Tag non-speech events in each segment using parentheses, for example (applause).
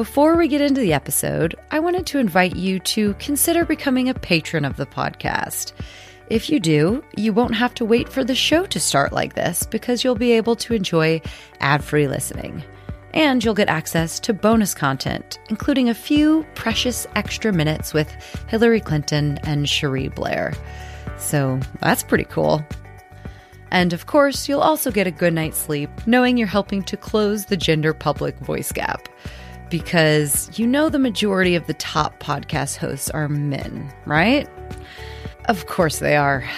before we get into the episode, I wanted to invite you to consider becoming a patron of the podcast. If you do, you won't have to wait for the show to start like this because you'll be able to enjoy ad free listening. And you'll get access to bonus content, including a few precious extra minutes with Hillary Clinton and Cherie Blair. So that's pretty cool. And of course, you'll also get a good night's sleep knowing you're helping to close the gender public voice gap. Because you know the majority of the top podcast hosts are men, right? Of course they are.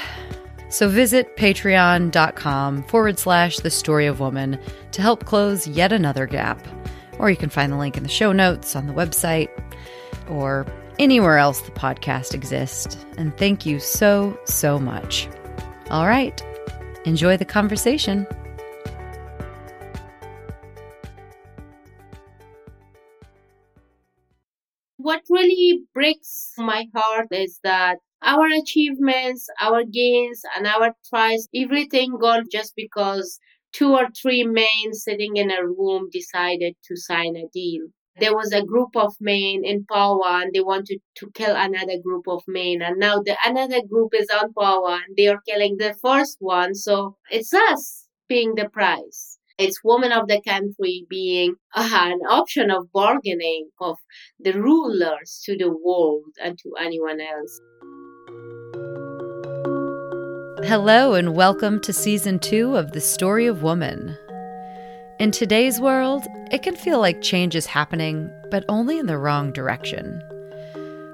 So visit patreon.com forward slash the story of woman to help close yet another gap. Or you can find the link in the show notes on the website or anywhere else the podcast exists. And thank you so, so much. All right, enjoy the conversation. What really breaks my heart is that our achievements, our gains, and our tries, everything gone just because two or three men sitting in a room decided to sign a deal. There was a group of men in power and they wanted to kill another group of men. And now the another group is on power and they are killing the first one. So it's us paying the price. It's women of the country being uh, an option of bargaining of the rulers to the world and to anyone else. Hello, and welcome to season two of The Story of Woman. In today's world, it can feel like change is happening, but only in the wrong direction.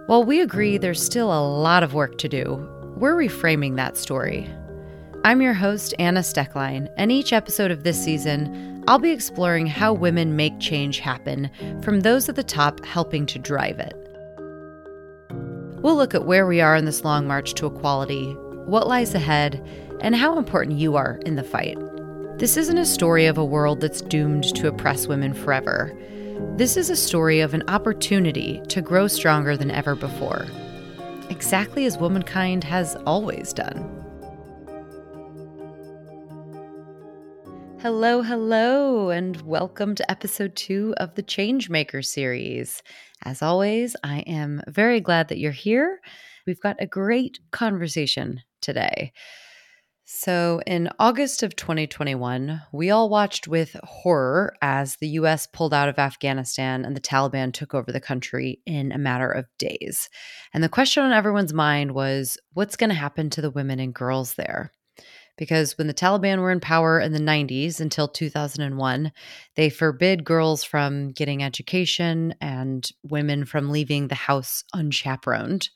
While we agree there's still a lot of work to do, we're reframing that story. I'm your host, Anna Steckline, and each episode of this season, I'll be exploring how women make change happen from those at the top helping to drive it. We'll look at where we are in this long march to equality, what lies ahead, and how important you are in the fight. This isn't a story of a world that's doomed to oppress women forever. This is a story of an opportunity to grow stronger than ever before, exactly as womankind has always done. Hello, hello, and welcome to episode two of the Changemaker series. As always, I am very glad that you're here. We've got a great conversation today. So, in August of 2021, we all watched with horror as the US pulled out of Afghanistan and the Taliban took over the country in a matter of days. And the question on everyone's mind was what's going to happen to the women and girls there? Because when the Taliban were in power in the 90s until 2001, they forbid girls from getting education and women from leaving the house unchaperoned.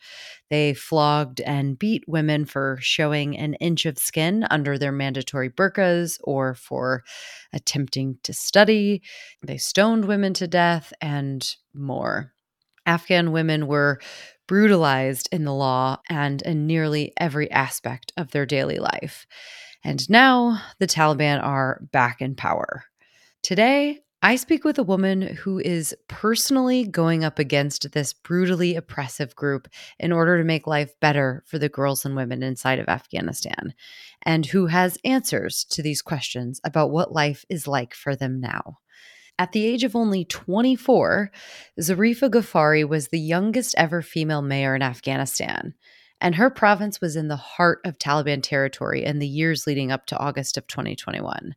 They flogged and beat women for showing an inch of skin under their mandatory burqas or for attempting to study. They stoned women to death and more. Afghan women were brutalized in the law and in nearly every aspect of their daily life. And now the Taliban are back in power. Today, I speak with a woman who is personally going up against this brutally oppressive group in order to make life better for the girls and women inside of Afghanistan, and who has answers to these questions about what life is like for them now. At the age of only 24, Zarifa Ghafari was the youngest ever female mayor in Afghanistan, and her province was in the heart of Taliban territory in the years leading up to August of 2021.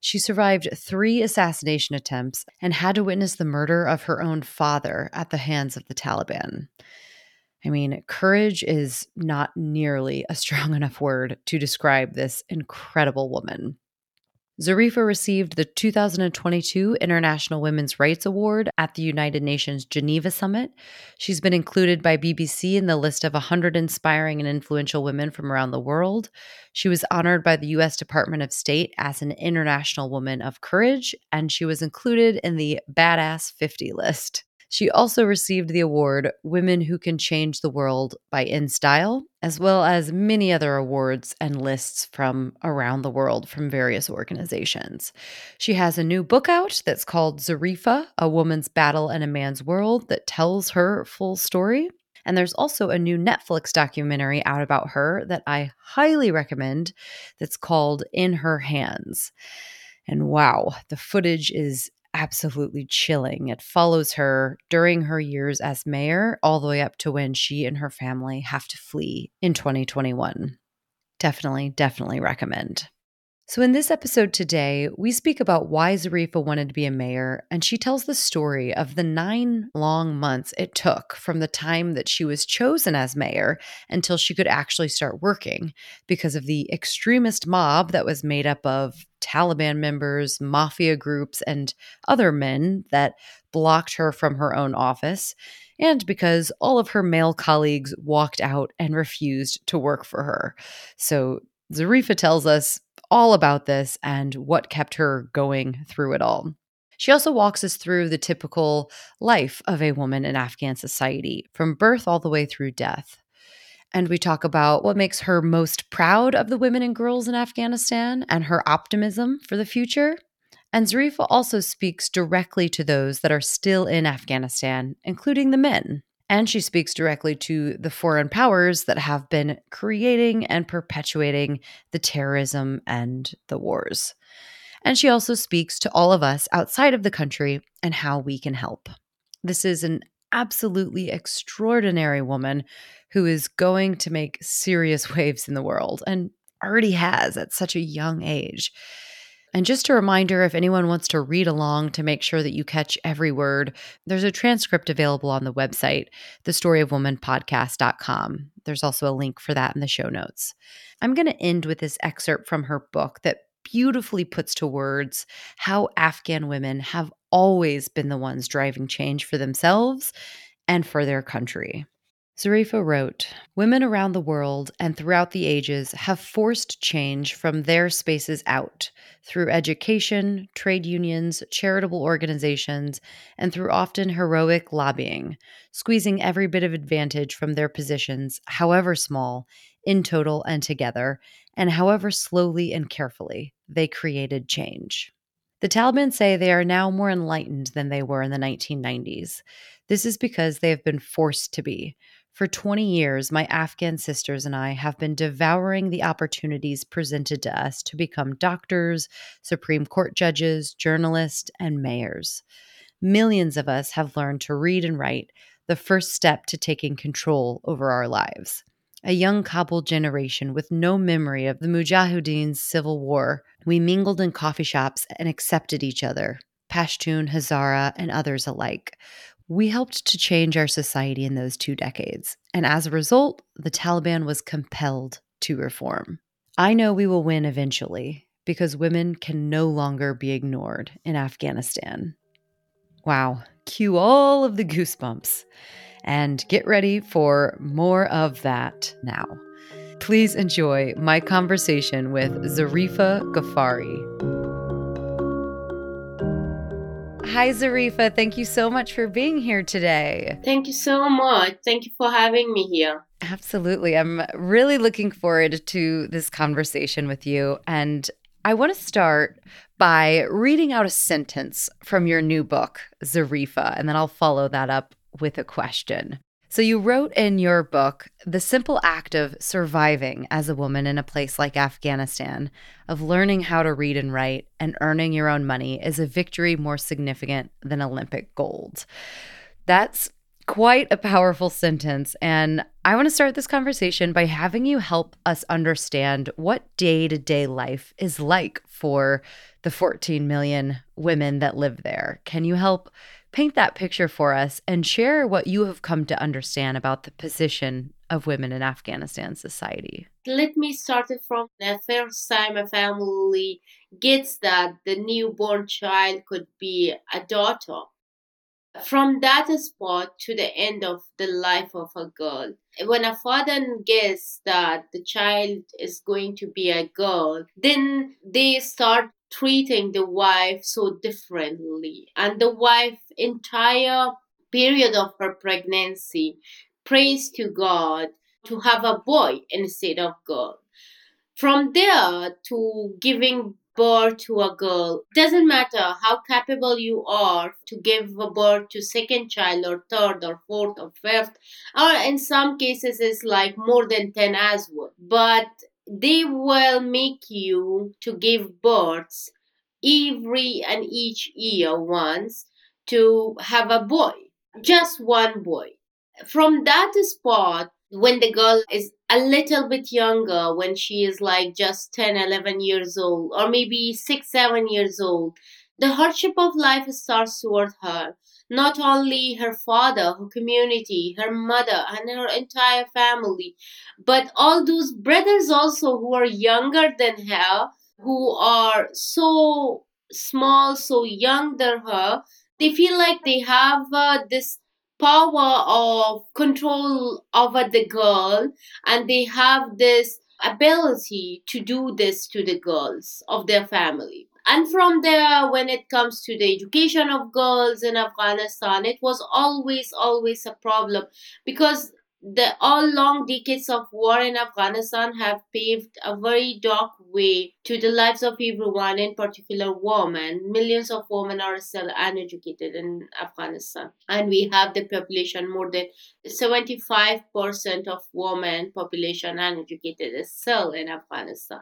She survived three assassination attempts and had to witness the murder of her own father at the hands of the Taliban. I mean, courage is not nearly a strong (laughs) enough word to describe this incredible woman. Zarifa received the 2022 International Women's Rights Award at the United Nations Geneva Summit. She's been included by BBC in the list of 100 inspiring and influential women from around the world. She was honored by the U.S. Department of State as an International Woman of Courage, and she was included in the Badass 50 list. She also received the award Women Who Can Change the World by InStyle, as well as many other awards and lists from around the world from various organizations. She has a new book out that's called Zarifa A Woman's Battle in a Man's World that tells her full story. And there's also a new Netflix documentary out about her that I highly recommend that's called In Her Hands. And wow, the footage is absolutely chilling. It follows her during her years as mayor, all the way up to when she and her family have to flee in 2021. Definitely, definitely recommend. So, in this episode today, we speak about why Zarifa wanted to be a mayor, and she tells the story of the nine long months it took from the time that she was chosen as mayor until she could actually start working because of the extremist mob that was made up of Taliban members, mafia groups, and other men that blocked her from her own office, and because all of her male colleagues walked out and refused to work for her. So, Zarifa tells us all about this and what kept her going through it all. She also walks us through the typical life of a woman in Afghan society, from birth all the way through death. And we talk about what makes her most proud of the women and girls in Afghanistan and her optimism for the future. And Zarifa also speaks directly to those that are still in Afghanistan, including the men. And she speaks directly to the foreign powers that have been creating and perpetuating the terrorism and the wars. And she also speaks to all of us outside of the country and how we can help. This is an absolutely extraordinary woman who is going to make serious (laughs) waves in the world and already has at such a young age. And just a reminder if anyone wants to read along to make sure that you catch every word, there's a transcript available on the website, thestoryofwomanpodcast.com. There's also a link for that in the show notes. I'm going to end with this excerpt from her book that beautifully puts to words how Afghan women have always been the ones driving change for themselves and for their country. Zarifa wrote Women around the world and throughout the ages have forced change from their spaces out through education, trade unions, charitable organizations, and through often heroic lobbying, squeezing every bit of advantage from their positions, however small, in total and together, and however slowly and carefully they created change. The Taliban say they are now more enlightened than they were in the 1990s. This is because they have been forced to be for 20 years, my Afghan sisters and I have been devouring the opportunities presented to us to become doctors, Supreme Court judges, journalists, and mayors. Millions of us have learned to read and write, the first step to taking control over our lives. A young Kabul generation with no memory of the Mujahideen's civil war, we mingled in coffee shops and accepted each other, Pashtun, Hazara, and others alike. We helped to change our society in those two decades, and as a result, the Taliban was compelled to reform. I know we will win eventually because women can no longer be ignored in Afghanistan. Wow, cue all of the goosebumps and get ready for more of that now. Please enjoy my conversation with Zarifa Ghafari. Hi, Zarifa. Thank you so much for being here today. Thank you so much. Thank you for having me here. Absolutely. I'm really looking forward to this conversation with you. And I want to start by reading out a sentence from your new book, Zarifa, and then I'll follow that up with a question. So, you wrote in your book the simple act of surviving as a woman in a place like Afghanistan, of learning how to read and write and earning your own money is a victory more significant than Olympic gold. That's quite a powerful sentence. And I want to start this conversation by having you help us understand what day to day life is like for the 14 million women that live there. Can you help paint that picture for us and share what you have come to understand about the position of women in Afghanistan society. Let me start it from the first time a family gets that the newborn child could be a daughter. From that spot to the end of the life of a girl. When a father gets that the child is going to be a girl, then they start treating the wife so differently. And the wife entire period of her pregnancy prays to god to have a boy instead of girl. From there to giving birth to a girl doesn't matter how capable you are to give birth to second child or third or fourth or fifth or in some cases it's like more than 10 as well. But they will make you to give births every and each year once to have a boy, just one boy. From that spot, when the girl is a little bit younger, when she is like just 10, 11 years old, or maybe 6, 7 years old, the hardship of life starts toward her. Not only her father, her community, her mother, and her entire family, but all those brothers also who are younger than her, who are so small, so young than her, they feel like they have uh, this power of control over the girl and they have this ability to do this to the girls of their family and from there when it comes to the education of girls in afghanistan it was always always a problem because the all long decades of war in Afghanistan have paved a very dark way to the lives of everyone, in particular women. Millions of women are still uneducated in Afghanistan, and we have the population more than 75% of women population uneducated is still in Afghanistan.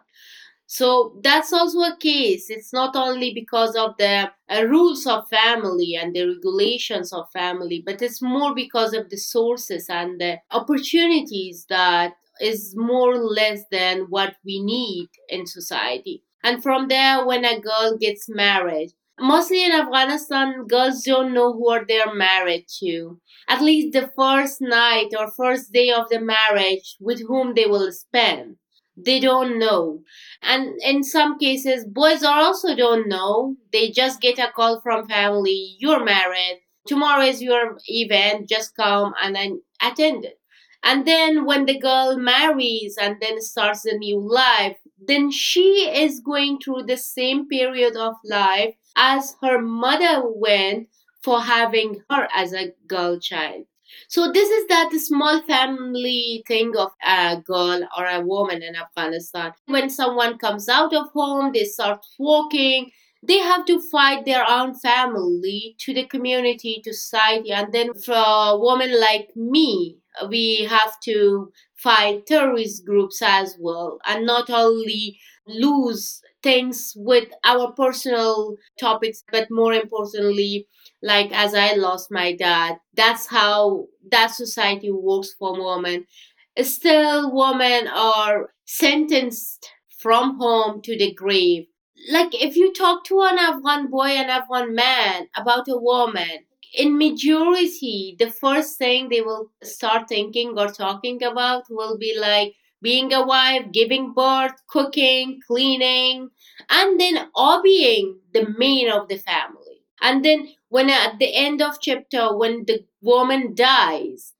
So that's also a case. It's not only because of the uh, rules of family and the regulations of family, but it's more because of the sources and the opportunities that is more or less than what we need in society. And from there, when a girl gets married, mostly in Afghanistan, girls don't know who they are married to. At least the first night or first day of the marriage with whom they will spend they don't know. And in some cases boys also don't know. They just get a call from family you're married. Tomorrow is your event. Just come and then attend it. And then when the girl marries and then starts a new life then she is going through the same period of life as her mother went for having her as a girl child so this is that small family thing of a girl or a woman in Afghanistan. When someone comes out of home, they start working, they have to fight their own family to the community to society and then for a woman like me we have to fight terrorist groups as well and not only lose things with our personal topics but more importantly like as i lost my dad. That's how that society works for women. Still women are sentenced from home to the grave. Like if you talk to an afghan boy and afghan man about a woman in majority the first thing they will start thinking or talking about will be like being a wife giving birth cooking cleaning and then obeying the main of the family. And then when at the end of chapter when the woman dies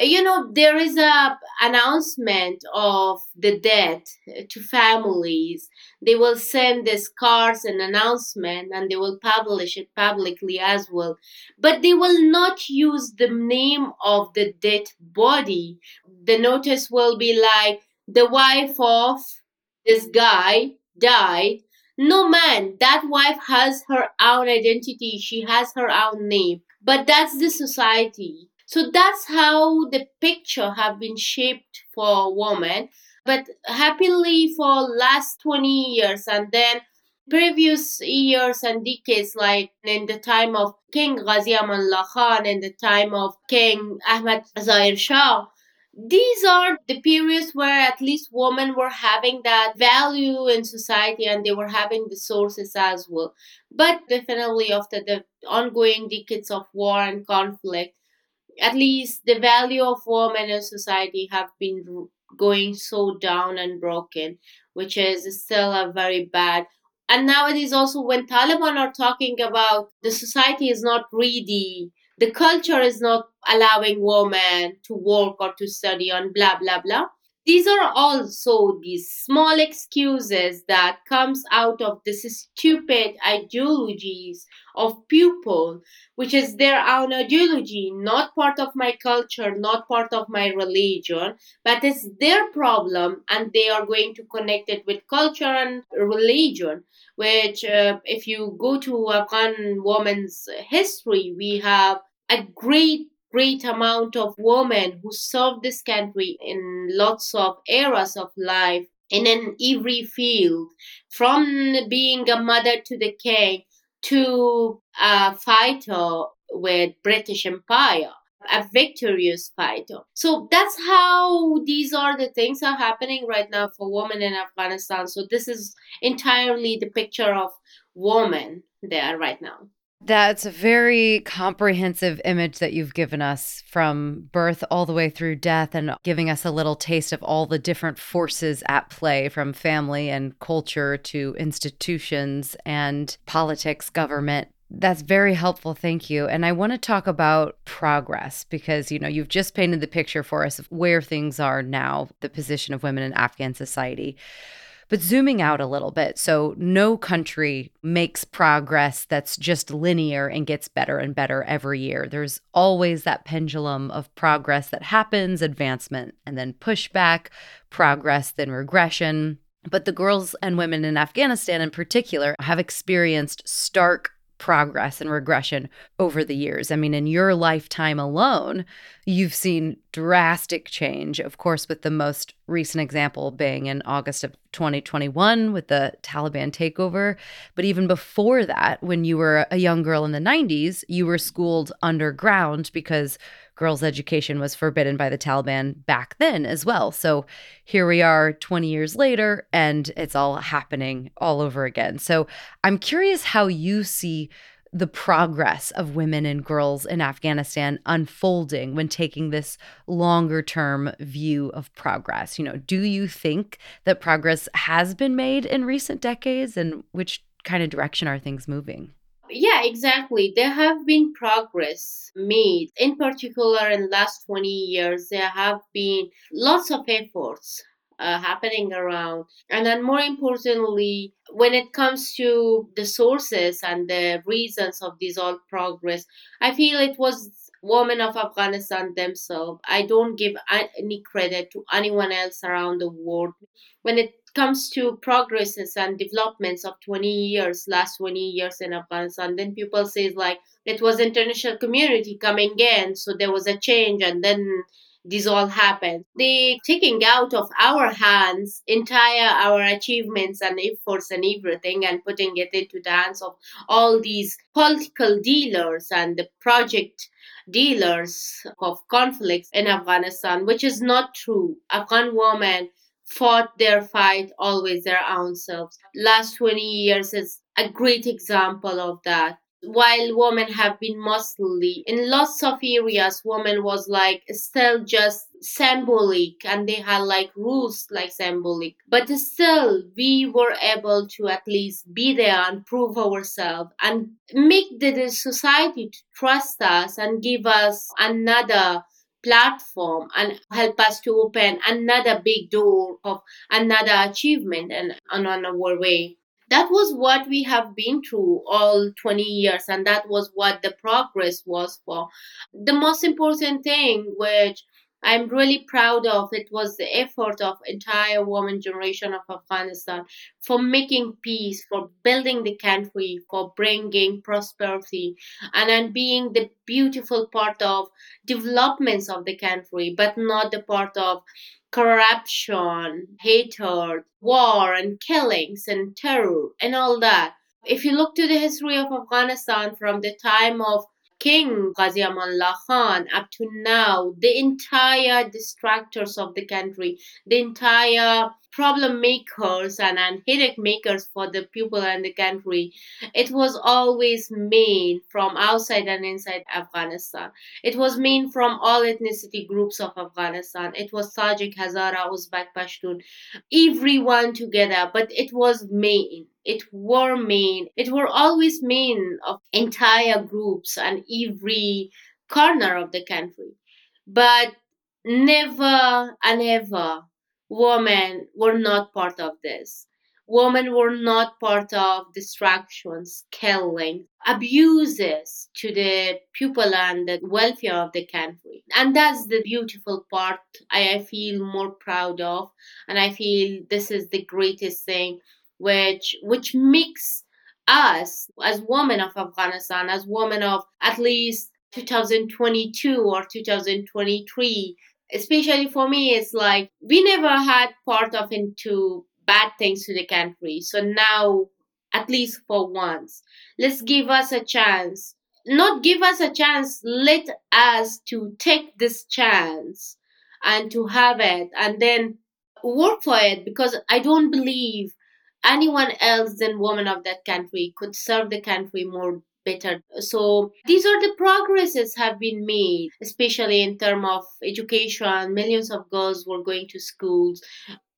you know there is a announcement of the death to families. They will send these cards and announcement and they will publish it publicly as well. But they will not use the name of the dead body. The notice will be like the wife of this guy died no man that wife has her own identity she has her own name. But that's the society. So that's how the picture have been shaped for women but happily for last 20 years and then previous years and decades like in the time of king ghazi amanullah khan in the time of king ahmad zahir shah these are the periods where at least women were having that value in society and they were having the sources as well. But definitely, after the ongoing decades of war and conflict, at least the value of women in society have been going so down and broken, which is still a very bad. And nowadays, also, when Taliban are talking about the society is not ready the culture is not allowing women to work or to study on blah blah blah these are also these small excuses that comes out of this stupid ideologies of people which is their own ideology not part of my culture not part of my religion but it's their problem and they are going to connect it with culture and religion which uh, if you go to afghan women's history we have a great great amount of women who served this country in lots of eras of life in an every field, from being a mother to the king to a fighter with British Empire a victorious fighter. So that's how these are the things are happening right now for women in Afghanistan. So this is entirely the picture of women there right now. That's a very comprehensive image that you've given us from birth all the way through death and giving us a little taste of all the different forces at play from family and culture to institutions and politics, government. That's very helpful. Thank you. And I want to talk about progress because, you know, you've just painted the picture for us of where things are now, the position of women in Afghan society. But zooming out a little bit, so no country makes progress that's just linear and gets better and better every year. There's always that pendulum of progress that happens, advancement, and then pushback, progress, then regression. But the girls and women in Afghanistan in particular have experienced stark progress and regression over the years. I mean, in your lifetime alone, you've seen drastic change, of course, with the most recent example being in August of 2021 with the Taliban takeover. But even before that, when you were a young girl in the 90s, you were schooled underground because girls' education was forbidden by the Taliban back then as well. So here we are 20 years later, and it's all happening all over again. So I'm curious how you see the progress of women and girls in Afghanistan unfolding when taking this longer term view of progress. You know, do you think that progress has been made in recent decades and which kind of direction are things moving? Yeah, exactly. There have been progress made. In particular, in last 20 years, there have been lots of efforts uh, happening around. And then, more importantly, when it comes to the sources and the reasons of this all progress, I feel it was women of Afghanistan themselves. I don't give any credit to anyone else around the world. When it comes to progresses and developments of 20 years, last 20 years in Afghanistan, then people say like it was international community coming in, so there was a change, and then this all happened. The taking out of our hands entire our achievements and efforts and everything and putting it into the hands of all these political dealers and the project dealers of conflicts in Afghanistan, which is not true. Afghan women fought their fight always their own selves. Last 20 years is a great example of that while women have been mostly in lots of areas women was like still just symbolic and they had like rules like symbolic but still we were able to at least be there and prove ourselves and make the, the society trust us and give us another platform and help us to open another big door of another achievement and, on our way. That was what we have been through all 20 years and that was what the progress was for. The most important thing which I'm really proud of it was the effort of entire woman generation of Afghanistan for making peace, for building the country, for bringing prosperity, and then being the beautiful part of developments of the country, but not the part of corruption, hatred, war, and killings and terror and all that. If you look to the history of Afghanistan from the time of King Ghazi Amanullah Khan up to now, the entire distractors of the country, the entire problem makers and, and headache makers for the people and the country, it was always mean from outside and inside Afghanistan. It was mean from all ethnicity groups of Afghanistan. It was Tajik, Hazara, Uzbek, Pashtun, everyone together, but it was mean it were mean it were always mean of entire groups and every corner of the country. But never and ever women were not part of this. Women were not part of distractions killing abuses to the people and the welfare of the country. And that's the beautiful part i feel more proud of. And i feel this is the greatest thing which which makes us as women of Afghanistan, as women of at least 2022 or 2023, especially for me, it's like we never had part of into bad things to the country. So now, at least for once, let's give us a chance. Not give us a chance, let us to take this chance and to have it and then work for it because I don't believe anyone else than women of that country could serve the country more better. So these are the progresses have been made, especially in terms of education. Millions of girls were going to schools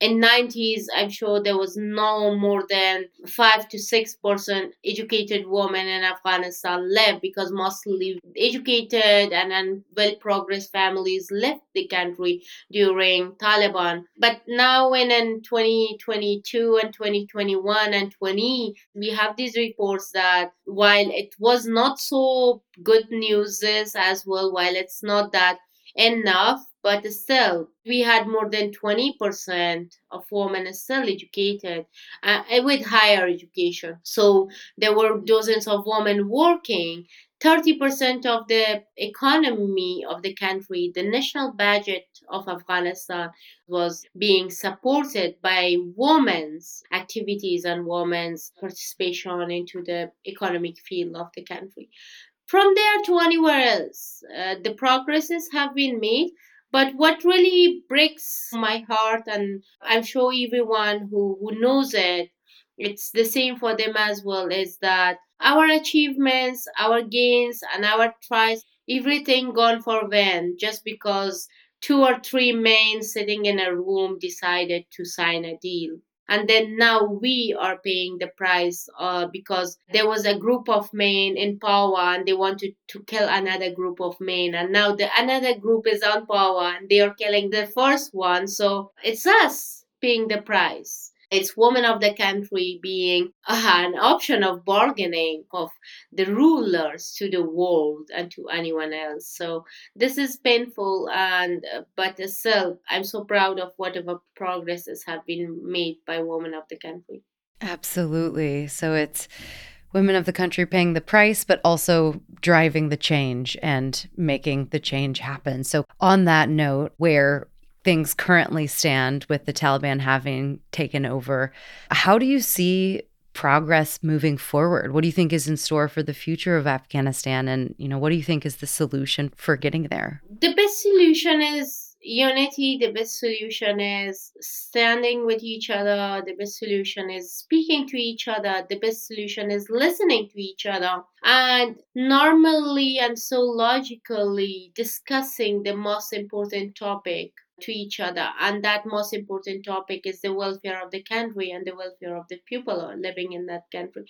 in 90s i'm sure there was no more than 5 to 6 percent educated women in afghanistan left because mostly educated and, well progressed families left the country during taliban. But now in, in 2022 and 2021 and 20 we have these reports that while it was not so good news as well while it's not that enough but still we had more than 20% of women still educated uh, with higher education. So there were dozens of women working. 30% of the economy of the country the national budget of afghanistan was being supported by women's activities and women's participation into the economic field of the country from there to anywhere else uh, the progresses have been made but what really breaks my heart, and I'm sure everyone who, who knows it, it's the same for them as well, is that our achievements, our gains, and our tries, everything gone for vain just because two or three men sitting in a room decided to sign a deal and then now we are paying the price uh, because there was a group of men in power and they wanted to kill another group of men. And now the another group is on power and they are killing the first one. So it's us paying the price it's women of the country being an option of bargaining of the rulers to the world and to anyone else. So this is painful, and uh, but still, I'm so proud of whatever progresses have been made by women of the country. Absolutely. So it's women of the country paying the price, but also driving the change and making the change happen. So, on that note, where things currently stand with the Taliban having taken over. How do you see progress moving forward? What do you think is in store for the future of Afghanistan and, you know, what do you think is the solution for getting there? The best solution is unity, the best solution is standing with each other, the best solution is speaking to each other, the best solution is listening to each other, and normally and so logically discussing the most important topic to each other. And that most important topic is the welfare of the country and the welfare of the people living in that country.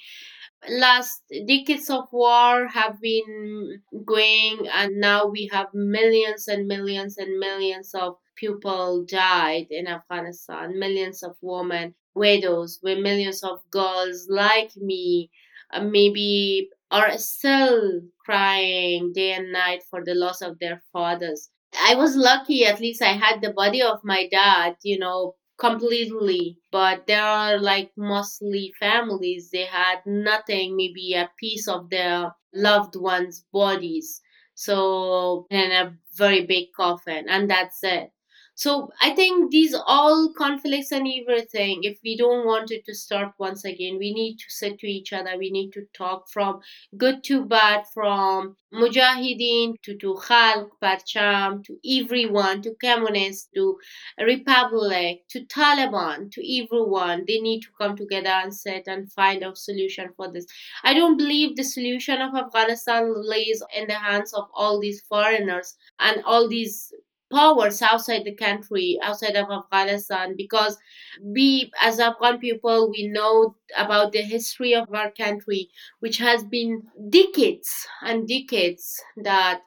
Last decades of war have been going and now we have millions and millions and millions of people died in afghanistan. Millions of women widows with millions of girls like me uh, maybe are still crying day and night for the loss of their fathers I was lucky, at least I had the body of my dad, you know, completely. But there are like mostly families, they had nothing, maybe a piece of their loved ones' bodies. So, in a very big coffin, and that's it. So I think these all conflicts and everything, if we don't want it to start once again, we need to sit to each other. We need to talk from good to bad, from Mujahideen to, to Khalq, Parcham, to everyone, to communists, to Republic, to Taliban, to everyone. They need to come together and sit and find a solution for this. I don't believe the solution of Afghanistan lays in the hands of all these foreigners and all these powers outside the country, outside of Afghanistan, because we, as Afghan people, we know about the history of our country, which has been decades and decades that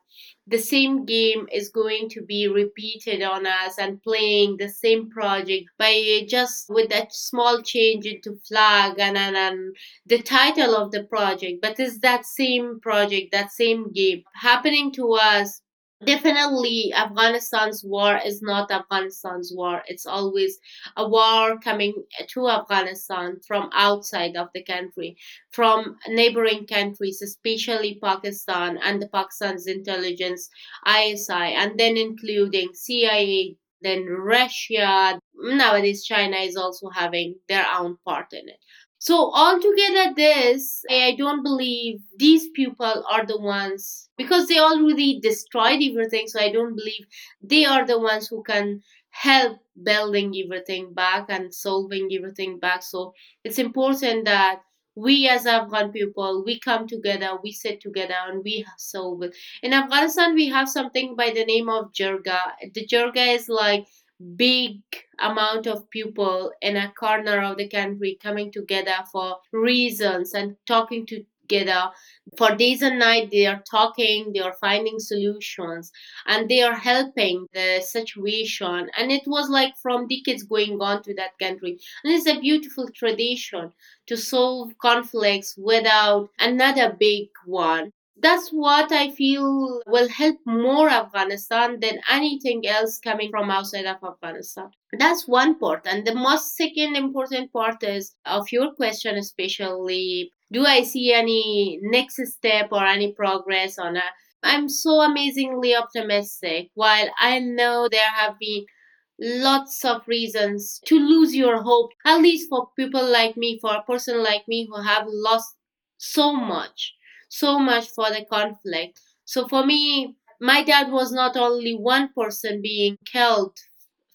the same game is going to be repeated on us and playing the same project by just with that small change into flag and, and, and the title of the project. But it's that same project that same game happening to us definitely afghanistan's war is not afghanistan's war. It's always a war coming to afghanistan from outside of the country from neighboring countries especially pakistan and the pakistan's intelligence isi and then including cia then russia. Nowadays china is also having their own part in it so altogether this, I don't believe these people are the ones because they already destroyed everything. So I don't believe they are the ones who can help building everything back and solving everything back. So it's important that we as Afghan people, we come together, we sit together, and we solve it. In Afghanistan, we have something by the name of Jirga. The Jirga is like big amount of people in a corner of the country coming together for reasons and talking together. For days and night they are talking they are finding solutions and they are helping the situation. And it was like from decades going on to that country. And it's a beautiful tradition to solve conflicts without another big one that's what I feel will help more Afghanistan than anything else coming from outside of Afghanistan. That's one part. And the most second important part is of your question, especially do I see any next step or any progress on it? I'm so amazingly optimistic. While I know there have been lots of reasons to lose your hope, at least for people like me, for a person like me who have lost so much so much for the conflict. So for me, my dad was not only one person being killed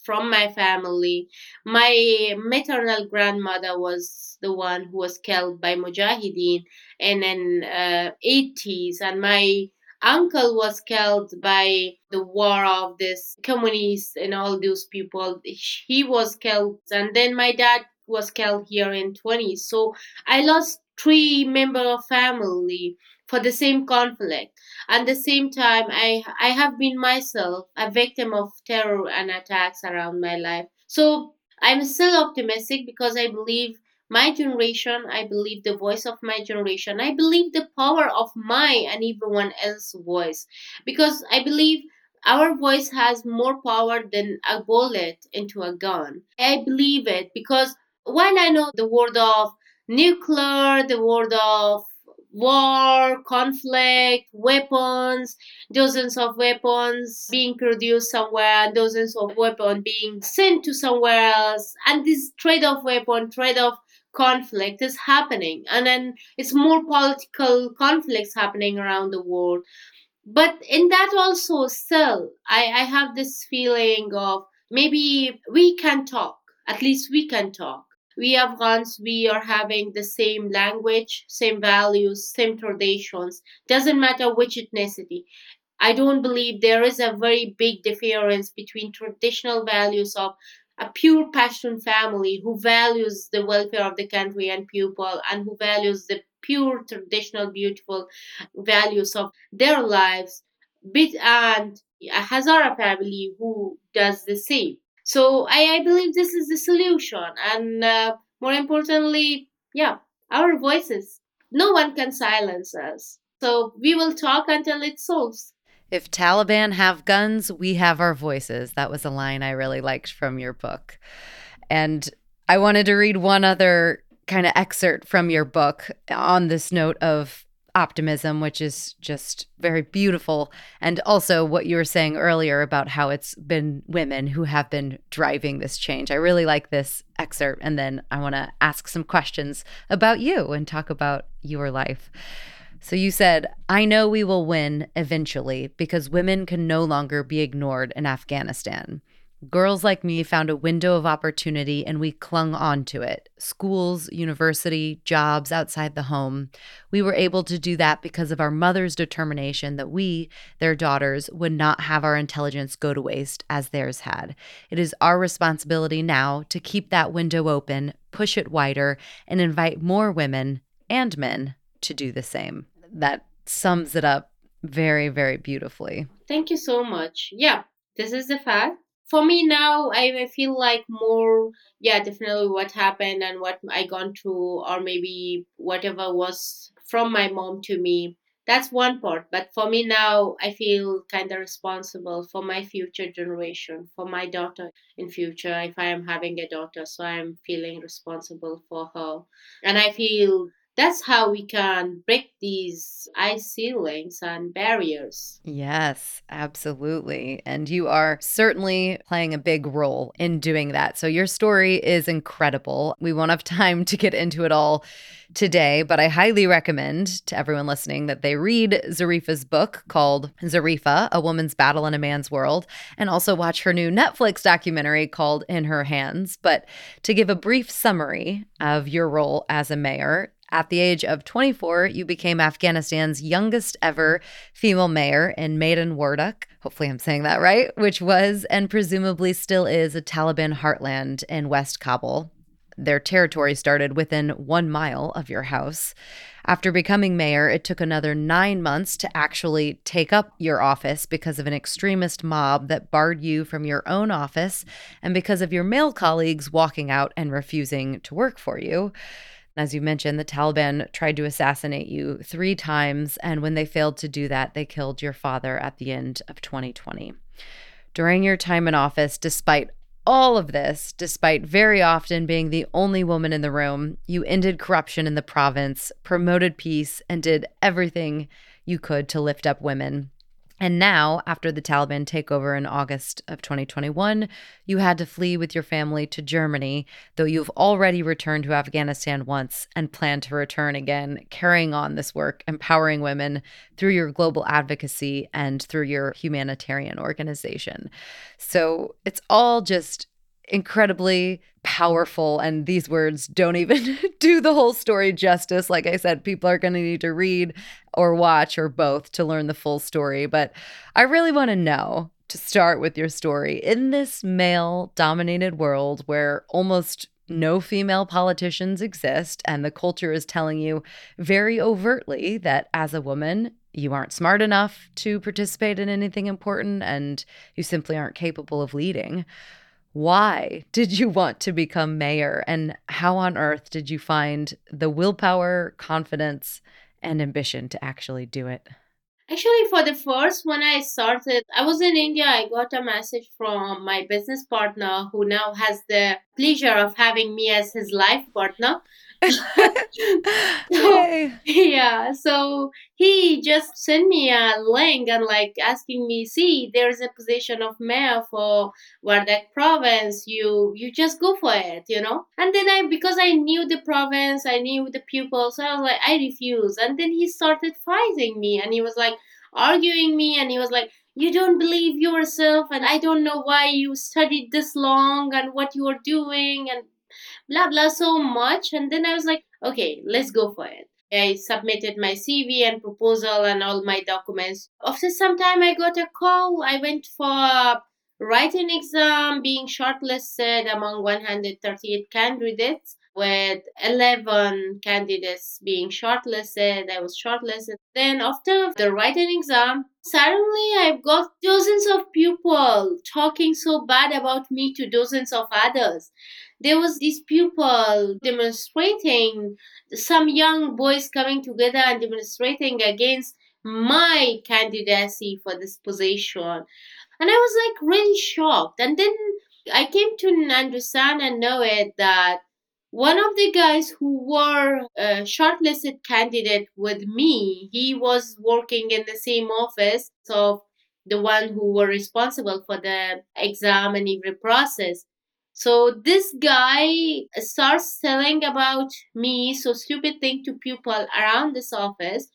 from my family. My maternal grandmother was the one who was killed by Mujahideen in the uh, 80s, and my uncle was killed by the war of this communists and all those people. He was killed, and then my dad was killed here in 20s. So I lost three member of family for the same conflict. At the same time, I, I have been myself a victim of terror and attacks around my life. So I'm still optimistic because I believe my generation, I believe the voice of my generation, I believe the power of my and everyone else's voice. Because I believe our voice has more power than a bullet into a gun. I believe it because while I know the word of nuclear, the world of war, conflict, weapons, dozens of weapons being produced somewhere, dozens of weapons being sent to somewhere else, and this trade of weapon, trade of conflict is happening, and then it's more political conflicts happening around the world. But in that also, still, I, I have this feeling of maybe we can talk. At least we can talk we Afghans, we are having the same language, same values, same traditions. Doesn't matter which ethnicity. I don't believe there is a very big difference between traditional values of a pure Pashtun family who values the welfare of the country and people and who values the pure traditional beautiful values of their lives bit and a Hazara family who does the same. So I, I believe this is the solution, and uh, more importantly, yeah, our voices. No one can silence us. So we will talk until it solves. If Taliban have guns, we have our voices. That was a line I really liked from your book. And I wanted to read one other kind of excerpt from your book on this note of optimism, which is just very beautiful. And also what you were saying earlier about how it's been women who have been driving this change. I really like this excerpt. And then I want to ask some questions about you and talk about your life. So you said, I know we will win eventually because women can no longer be ignored in Afghanistan. Girls like me found a window of opportunity and we clung on to it. Schools, university, jobs outside the home. We were able to do that because of our mother's determination that we, their daughters, would not have our intelligence go to waste as theirs had. It is our responsibility now to keep that window open, push it wider, and invite more women and men to do the same. That sums it up very, very beautifully. Thank you so much. Yeah, this is the fact for me now I feel like more yeah definitely what happened and what I gone through or maybe whatever was from my mom to me. That's one part but for me now i feel kind of responsible for my future generation for my daughter in future if i am having a daughter. So i'm feeling responsible for her. And i feel that's how we can break these ice ceilings and barriers. Yes, absolutely. And you are certainly playing a big role in doing that. So your story is incredible. We won't have time to get into it all today, but I highly recommend to everyone listening that they read Zarifa's book called Zarifa, A Woman's Battle in a Man's World, and also watch her new Netflix documentary called In Her Hands. But to give a brief summary of your role as a mayor, at the age of 24, you became Afghanistan's youngest ever female mayor in Maidan Wardak. Hopefully, I'm saying that right, which was and presumably still is a Taliban heartland in West Kabul. Their territory started within one mile of your house. After becoming mayor, it took another nine months to actually take up your office because of an extremist mob that barred you from your own office and because of your male colleagues walking out and refusing to work for you. As you mentioned, the Taliban tried to assassinate you three times, and when they failed to do that, they killed your father at the end of 2020. During your time in office, despite all of this, despite very often being the only woman in the room, you ended corruption in the province, promoted peace, and did everything you could to lift up women. And now, after the Taliban takeover in August of 2021, you had to flee with your family to Germany, though you've already returned to Afghanistan once and plan to return again, carrying on this work, empowering women through your global advocacy and through your humanitarian organization. So it's all just incredibly powerful and these words don't even (laughs) do the whole story justice. Like i said people are going to need to read or watch or both to learn the full story but i really want to know to start with your story in this male dominated world where almost no female politicians exist and the culture is telling you very overtly that as a woman you aren't smart enough to participate in anything important and you simply aren't capable of leading why did you want to become mayor and how on earth did you find the willpower, confidence, and ambition to actually do it? Actually, for the first, when I started, I was in India. I got a message from my business partner who now has the pleasure of having me as his life partner. (laughs) so, yeah so he just sent me a link and like asking me see there's a position of mayor for wardak province. You you just go for it you know? And then i because i knew the province i knew the people, so i was like i refuse. And then he started fighting me and he was like arguing me and he was like you don't believe yourself and i don't know why you studied this long and what you are doing and blah blah so much and then i was like okay let's go for it i submitted my cv and proposal and all my documents after some time i got a call i went for writing exam being shortlisted among 138 candidates with 11 candidates being shortlisted. I was shortlisted. Then, after the writing exam, suddenly I've got dozens of people talking so bad about me to dozens of others. There was these people demonstrating, some young boys coming together and demonstrating against my candidacy for this position. And I was like really shocked. And then I came to understand and know it that one of the guys who were a shortlisted candidate with me, he was working in the same office of the one who were responsible for the exam and every process. So this guy starts telling about me, so stupid thing to people around this office.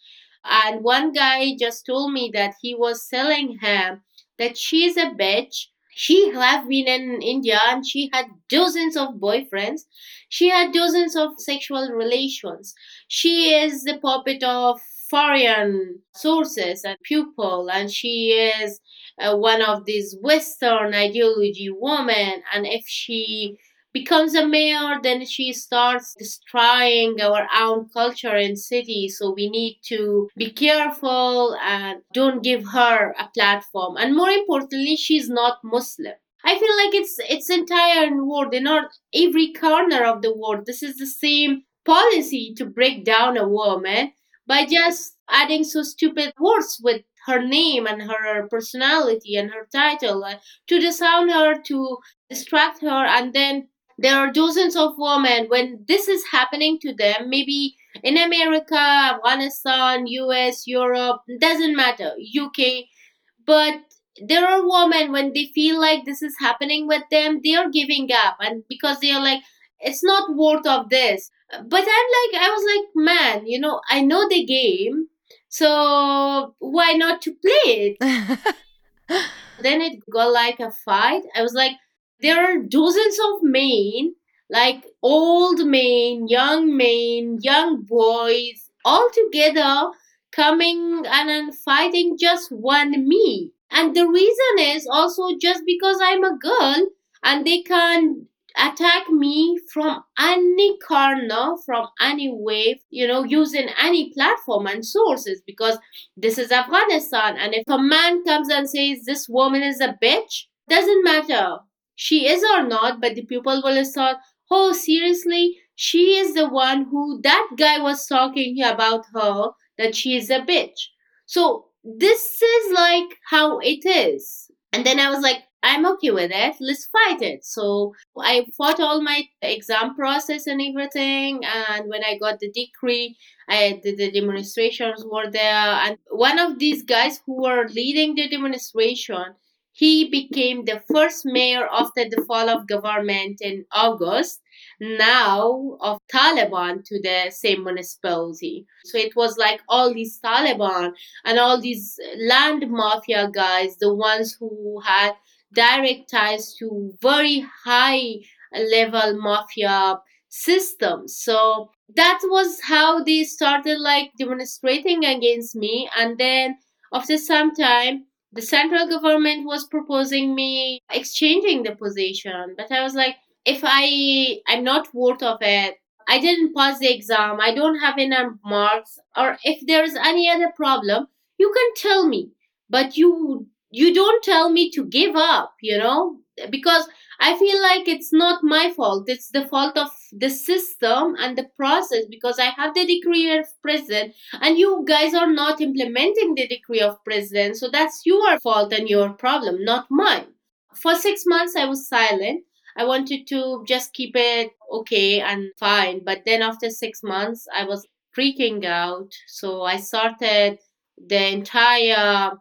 And one guy just told me that he was telling him that she's a bitch she have been in India and she had dozens of boyfriends. She had dozens of sexual relations. She is the puppet of foreign sources and people, and she is uh, one of these Western ideology women. And if she becomes a mayor, then she starts destroying our own culture and city. So we need to be careful and don't give her a platform. And more importantly, she's not Muslim. I feel like it's it's entire world, in not every corner of the world. This is the same policy to break down a woman. By just adding so stupid words with her name and her personality and her title uh, to disown her, to distract her, and then there are dozens of women when this is happening to them, maybe in America, Afghanistan, US, Europe, doesn't matter, UK, but there are women when they feel like this is happening with them, they are giving up, and because they are like, it's not worth of this. But I'm like, I was like, man, you know, I know the game, so why not to play it? (laughs) then it got like a fight. I was like, there are dozens of men, like old men, young men, young boys, all together coming and then fighting just one me. And the reason is also just because I'm a girl and they can attack me from any corner, from any wave, you know, using any platform and sources because this is Afghanistan. And if a man comes and says this woman is a bitch, doesn't matter. She is or not, but the people will start, oh, seriously? She is the one who that guy was talking about her, that she is a bitch. So this is like how it is. And then I was like, I'm okay with it. Let's fight it. So I fought all my exam process and everything. And when I got the decree, I the, the demonstrations were there. And one of these guys who were leading the demonstration, he became the first mayor after the fall of government in August now of Taliban to the same municipality. So it was like all these Taliban and all these land mafia guys, the ones who had direct ties to very high level mafia systems. So that was how they started like demonstrating against me. And then after some time, the central government was proposing me exchanging the position. But I was like, if I I'm not worth of it, I didn't pass the exam, I don't have enough marks, or if there's any other problem, you can tell me. But you you don't tell me to give up, you know, because I feel like it's not my fault. It's the fault of the system and the process because I have the decree of president and you guys are not implementing the decree of president. So that's your fault and your problem, not mine. For six months, I was silent I wanted to just keep it okay and fine. But then after six months, I was freaking out. So I started the entire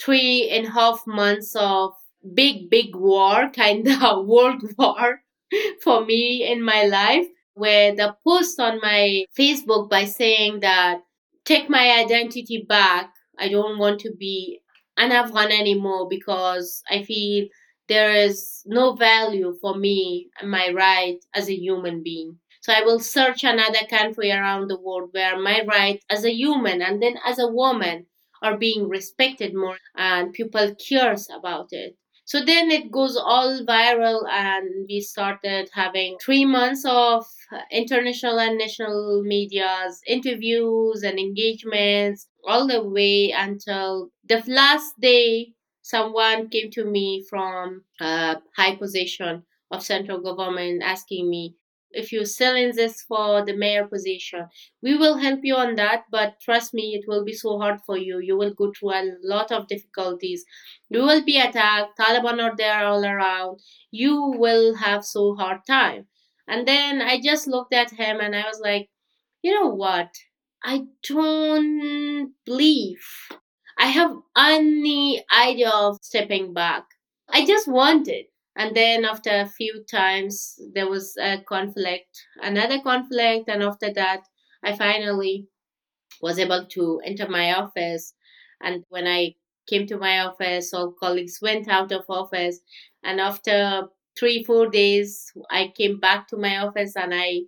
three and a half months of big, big war, (laughs) kind of world war for me in my life, where the post on my Facebook by saying that take my identity back. I don't want to be an Afghan anymore because I feel there is no value for me and my right as a human being. So I will search another country around the world where my right as a human and then as a woman are being respected more and people cares about it. So then it goes all viral and we started having three months of international and national medias, interviews and engagements all the way until the last day someone came to me from a high position of central government asking me if you still this for the mayor position. We will help you on that but trust me it will be so hard for you. You will go through a lot of difficulties. You will be attacked. Taliban are there all around. You will have so hard time. And then i just looked at him and i was like you know what? I don't believe. I have any idea of stepping back. I just wanted. And then after a few times, there was a conflict, another conflict. And after that, I finally was able to enter my office. And when I came to my office, all colleagues went out of office. And after three, four days, I came back to my office and I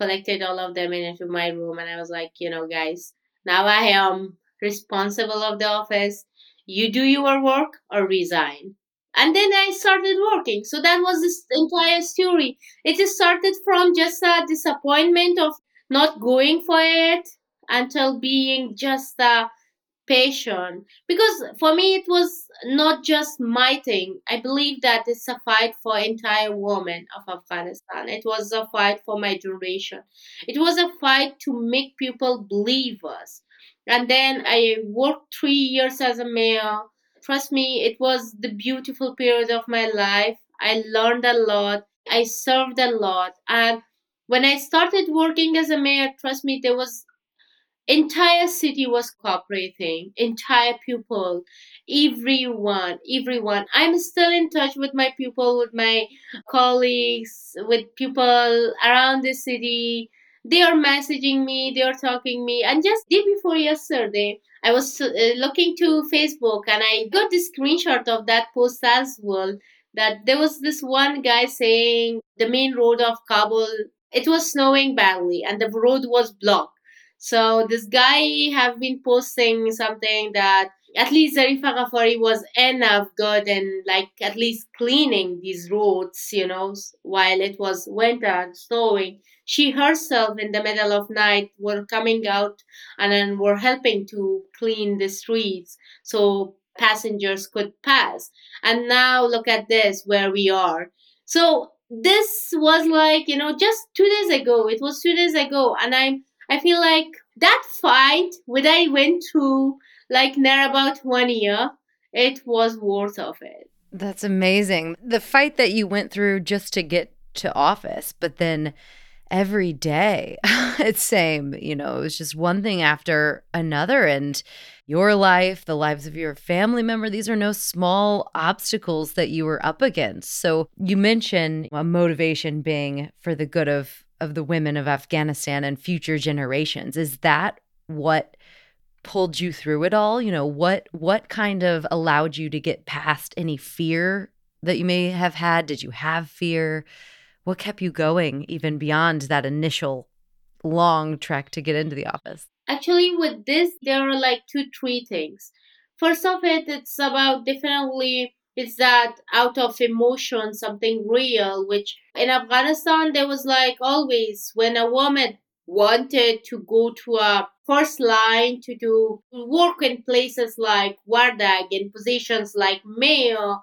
collected all of them into my room. And I was like, you know, guys, now I am responsible of the office. You do your work or resign. And then I started working. So that was this entire story. It started from just a disappointment of not going for it until being just a patient because for me it was not just my thing. I believe that it's a fight for entire women of afghanistan. It was a fight for my generation. It was a fight to make people believe us. And then i worked three years as a mayor trust me it was the beautiful period of my life. I learned a lot. I served a lot. And when i started working as a mayor trust me there was entire city was cooperating entire people everyone everyone. I'm still in touch with my people with my colleagues with people around the city. They are messaging me they are talking me. And just day before yesterday i was uh, looking to facebook and i got this screenshot of that post as well that there was this one guy saying the main road of kabul it was snowing badly and the road was blocked. So this guy have been posting something that at least Zarifa Ghafari was enough good and like at least cleaning these roads, you know, while it was winter snowing. She herself in the middle of night were coming out and then were helping to clean the streets so passengers could pass. And now look at this where we are. So this was like, you know, just two days ago. It was two days ago and I'm I feel like that fight what I went through like near about one year, it was worth of it. That's amazing. The fight that you went through just to get to office, but then every day (laughs) it's same, you know, it was just one thing after another and your life, the lives of your family member, these are no small obstacles that you were up against. So you mentioned a motivation being for the good of of the women of Afghanistan and future generations. Is that what pulled you through it all? You know, what what kind of allowed you to get past any fear that you may have had? Did you have fear? What kept you going even beyond that initial long trek to get into the office? Actually, with this, there are like two, three things. First of it, it's about definitely it's that out of emotion something real which in afghanistan there was like always when a woman wanted to go to a first line to do work in places like Wardak in positions like mayor.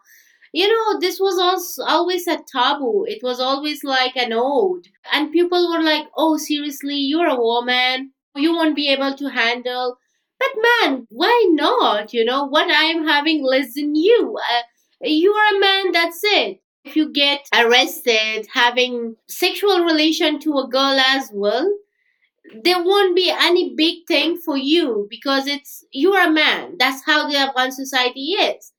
You know this was also always a taboo. It was always like an ode. And people were like oh seriously you're a woman. You won't be able to handle. But man why not? You know what i'm having less than you. Uh, you are a man, that's it. If you get arrested having sexual relation to a girl as well, there won't be any big thing for you because it's you're a man. That's how the Afghan society is.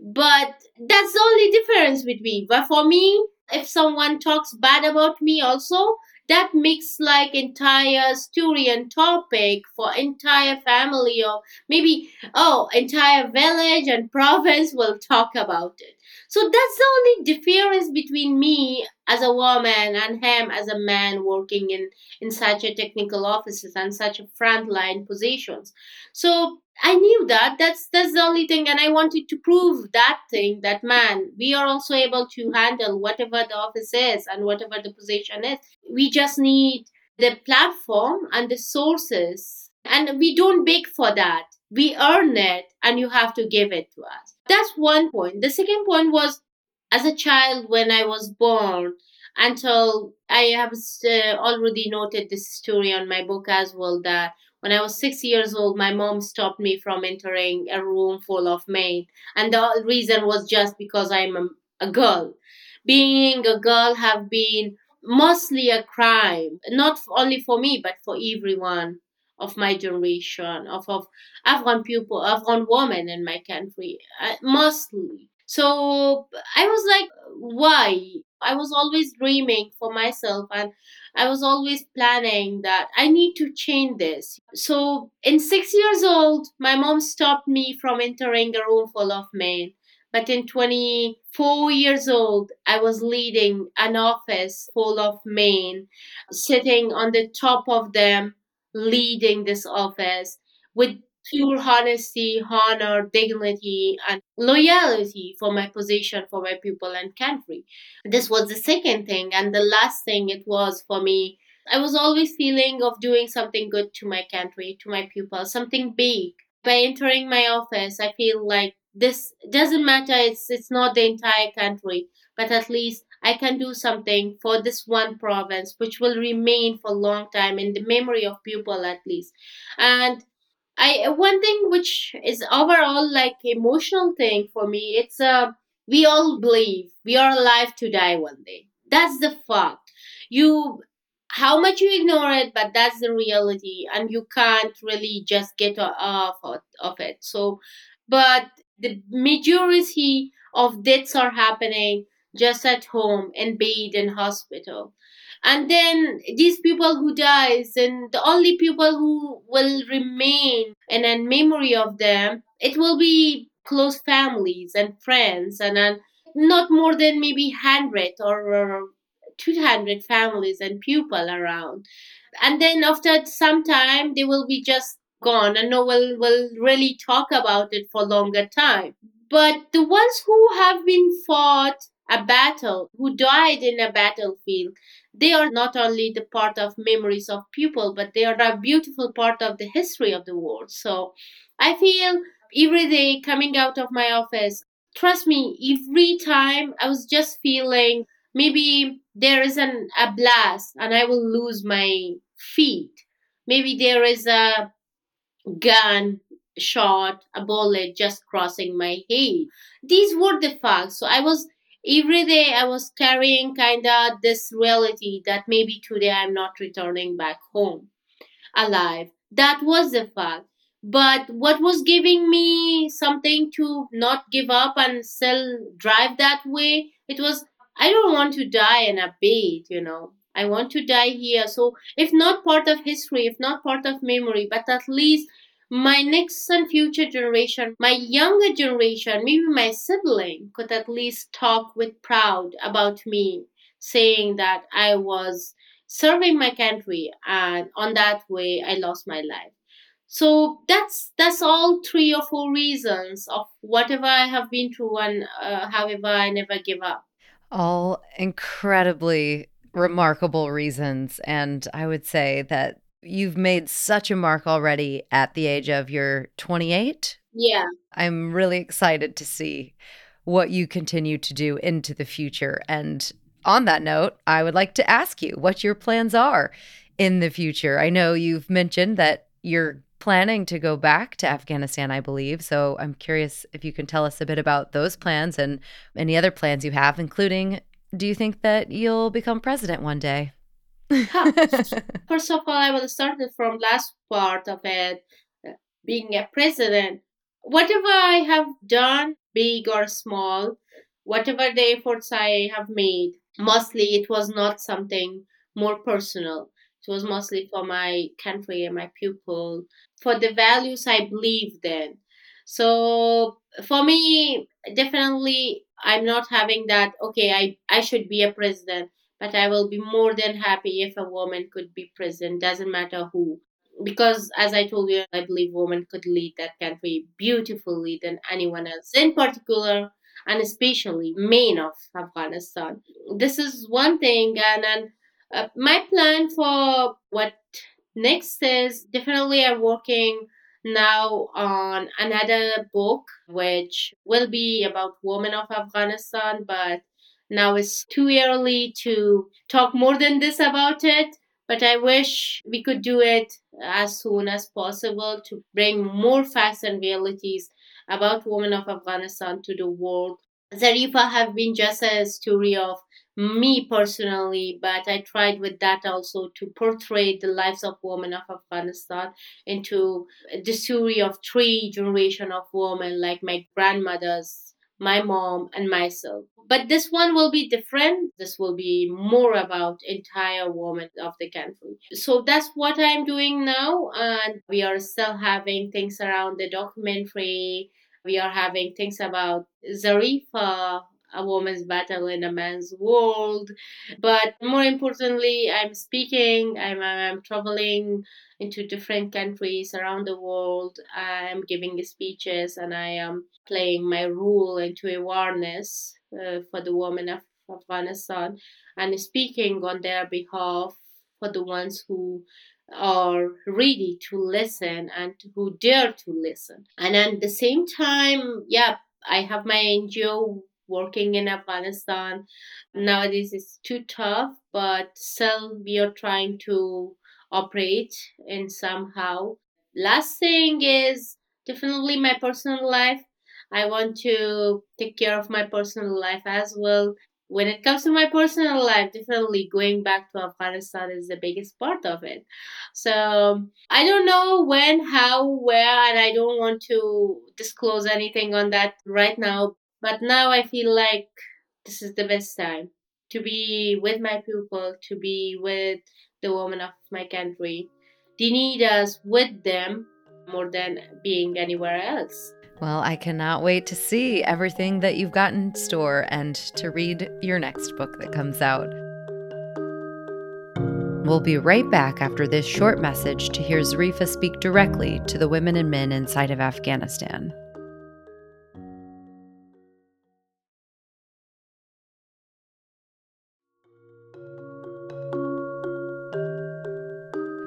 But that's the only difference between. But for me, if someone talks bad about me also, that makes like entire story and topic for entire family or maybe oh entire village and (laughs) province will talk about it so that's the only difference between me as a woman and him as a man working in in such a technical offices and such a frontline positions so I knew that. That's that's the only thing, and I wanted to prove that thing. That man, we are also able to handle whatever the office is and whatever the position is. We just need the platform and the sources, and we don't beg for that. We earn it, and you have to give it to us. That's one point. The second point was, as a child, when I was born, until I have uh, already noted this story on my book as well that when I was six years old, my mom stopped me from entering a room full of men. And the reason was just because I'm a, a girl. Being a girl have been mostly a crime, not only for me, but for everyone of my generation, of, of Afghan people, Afghan women in my country, uh, mostly. So I was like, why? I was always dreaming for myself and I was always planning that I need to change this. So, in six years old, my mom stopped me from entering a room full of men. But in 24 years old, I was leading an office full of men, sitting on the top of them, leading this office with pure honesty, honor, dignity, and loyalty for my position, for my people and country. This was the second thing. And the last thing it was for me, I was always feeling of doing something good to my country, to my people, something big. by entering my office, I feel like this doesn't matter. It's it's not the entire country, but at least I can do something for this one province, which will remain for a long time in the memory of people at least. And I one thing which is overall like emotional thing for me. It's uh, we all believe we are alive to die one day. That's the fact. You how much you ignore it, but that's the reality, and you can't really just get off of of it. So, but the majority of deaths are happening just at home in bed in hospital. And then these people who dies and the only people who will remain in a memory of them it will be close families and friends and then not more than maybe 100 or, or 200 families and people around. And then after some time they will be just gone and no one will really talk about it for longer time. But the ones who have been fought a battle who died in a battlefield. They are not only the part of memories of people but they are a beautiful part of the history of the world. So i feel every day coming out of my office trust me every time i was just feeling maybe there is an a blast and i will lose my feet. Maybe there is a gun shot a bullet just crossing my head. These were the facts. So i was every day i was carrying kind of this reality that maybe today i'm not returning back home alive. That was the fact. But what was giving me something to not give up and still drive that way it was i don't want to die in a bed you know. I want to die here. So if not part of history if not part of memory but at least my next and future generation, my younger generation, maybe my sibling, could at least talk with proud about me, saying that I was serving my country and on that way I lost my life. So that's that's all three or four reasons of whatever I have been through and uh, however I never give up. All incredibly remarkable reasons, and I would say that you've made such a mark already at the age of your 28. Yeah. I'm really excited to see what you continue to do into the future. And on that note, I would like to ask you what your plans are in the future. I know you've mentioned that you're planning to go back to Afghanistan, I believe. So I'm curious if you can tell us a bit about those plans and any other plans you have, including do you think that you'll become president one day? (laughs) First of all, I will start from last part of it, uh, being a president. Whatever I have done, big or small, whatever the efforts I have made, mostly it was not something more personal. It was mostly for my country and my people, for the values I believed in. So for me, definitely, I'm not having that. Okay, I I should be a president but I will be more than happy if a woman could be president, doesn't matter who. Because as I told you, I believe women could lead that country beautifully than anyone else, in particular and especially men of Afghanistan. This is one thing, and then uh, my plan for what next is definitely I'm working now on another book which will be about women of Afghanistan, but now it's too early to talk more than this about it, but I wish we could do it as soon as possible to bring more facts and realities about women of Afghanistan to the world. Zarifa have been just a story of me personally, but I tried with that also to portray the lives of women of Afghanistan into the story of three generation of women like my grandmothers, my mom, and myself. But this one will be different. This will be more about entire women of the country. So that's what i'm doing now and we are still having things around the documentary. We are having things about zarifa a woman's battle in a man's world. But more importantly, I'm speaking, I'm, I'm traveling into different countries around the world. I'm giving speeches and I am playing my role into awareness uh, for the women of Afghanistan and speaking on their behalf for the ones who are ready to listen and who dare to listen. And at the same time, yeah, I have my NGO working in Afghanistan. Nowadays it's too tough, but still we are trying to operate in somehow. Last thing is definitely my personal life. I want to take care of my personal life as well. When it comes to my personal life, definitely going back to Afghanistan is the biggest part of it. So I don't know when, how, where, and I don't want to disclose anything on that right now. But now I feel like this is the best time to be with my people, to be with the women of my country. They need us with them more than being anywhere else. Well, I cannot wait to see everything that you've got in store and to read your next book that comes out. We'll be right back after this short message to hear Zarifa speak directly to the women and men inside of Afghanistan.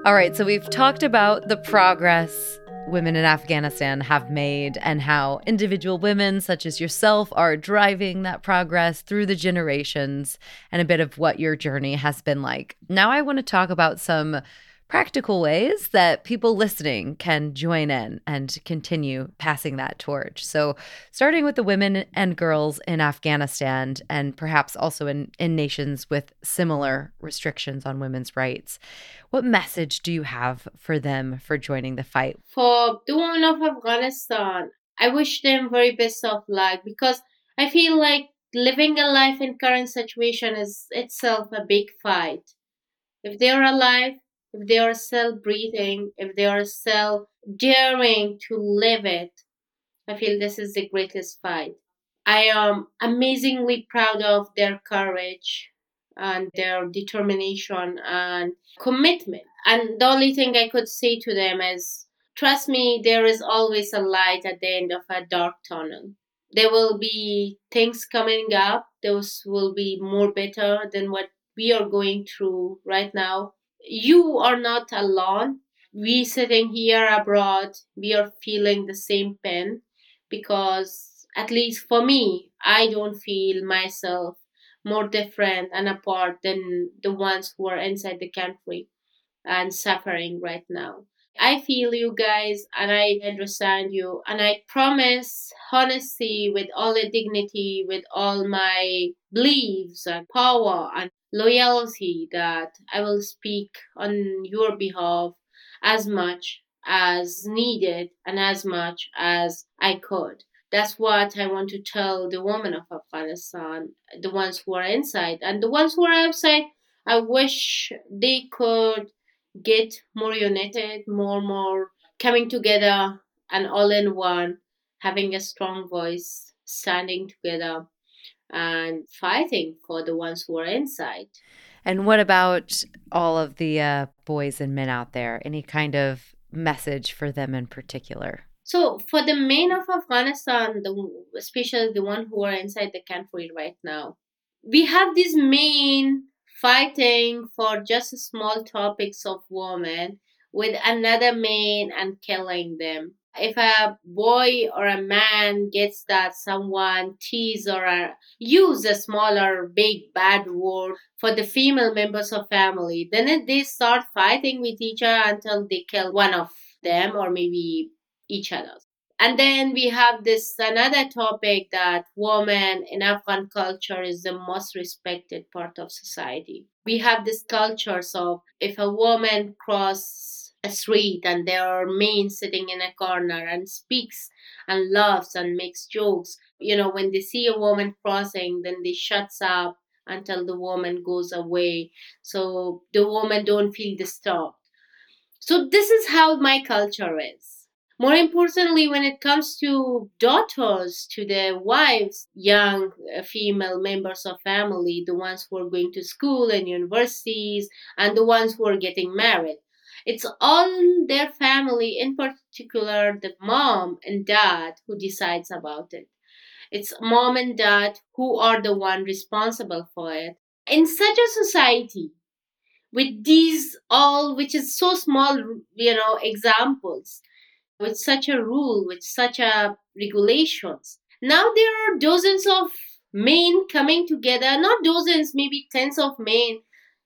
All right, so we've talked about the progress women in Afghanistan have made and how individual women, such as yourself, are driving that progress through the generations and a bit of what your journey has been like. Now, I want to talk about some practical ways that people listening can join in and continue passing that torch. So, starting with the women and girls in Afghanistan and perhaps also in, in nations with similar restrictions on women's rights, what message do you have for them for joining the fight? For the women of Afghanistan, I wish them very best of luck because I feel like living a life in current situation is itself a big fight. If they are alive, if they are still breathing, if they are still daring to live it, I feel this is the greatest fight. I am amazingly proud of their courage and their determination and commitment. And the only thing I could say to them is trust me, there is always a light at the end of a dark tunnel. There will be things coming up, those will be more better than what we are going through right now you are not alone. We sitting here abroad, we are feeling the same pain because at least for me, I don't feel myself more different and apart than the ones who are inside the country and suffering right now. I feel you guys and I understand you and I promise honesty with all the dignity, with all my beliefs and power and loyalty that I will speak on your behalf as much as needed and as much as I could. That's what I want to tell the women of Afghanistan, the ones who are inside and the ones who are outside. I wish they could get more united, more, more coming together and all in one, having a strong voice, standing together and fighting for the ones who are inside. And what about all of the uh, boys and men out there? Any kind of message for them in particular? So, for the men of Afghanistan, the, especially the one who are inside the country right now, we have these men fighting for just small topics of women with another man and killing them if a boy or a man gets that someone tease or uh, use a smaller big bad word for the female members of family then they start fighting with each other until they kill one of them or maybe each other. And then we have this another topic that women in afghan culture is the most respected part of society. We have this cultures of if a woman cross a street and there are men sitting in a corner and speaks and laughs and makes jokes. You know, when they see a woman crossing, then they shuts up until the woman goes away. So the woman don't feel disturbed. So this is how my culture is. More importantly, when it comes to daughters, to their wives, young uh, female members of family, the ones who are going to school and universities, and the ones who are getting married, it's all their family, in particular the mom and dad, who decides about it. It's mom and dad who are the one responsible for it. In such a society, with these all which is so small you know examples with such a rule with such a regulations now there are dozens of men coming together not dozens maybe tens of men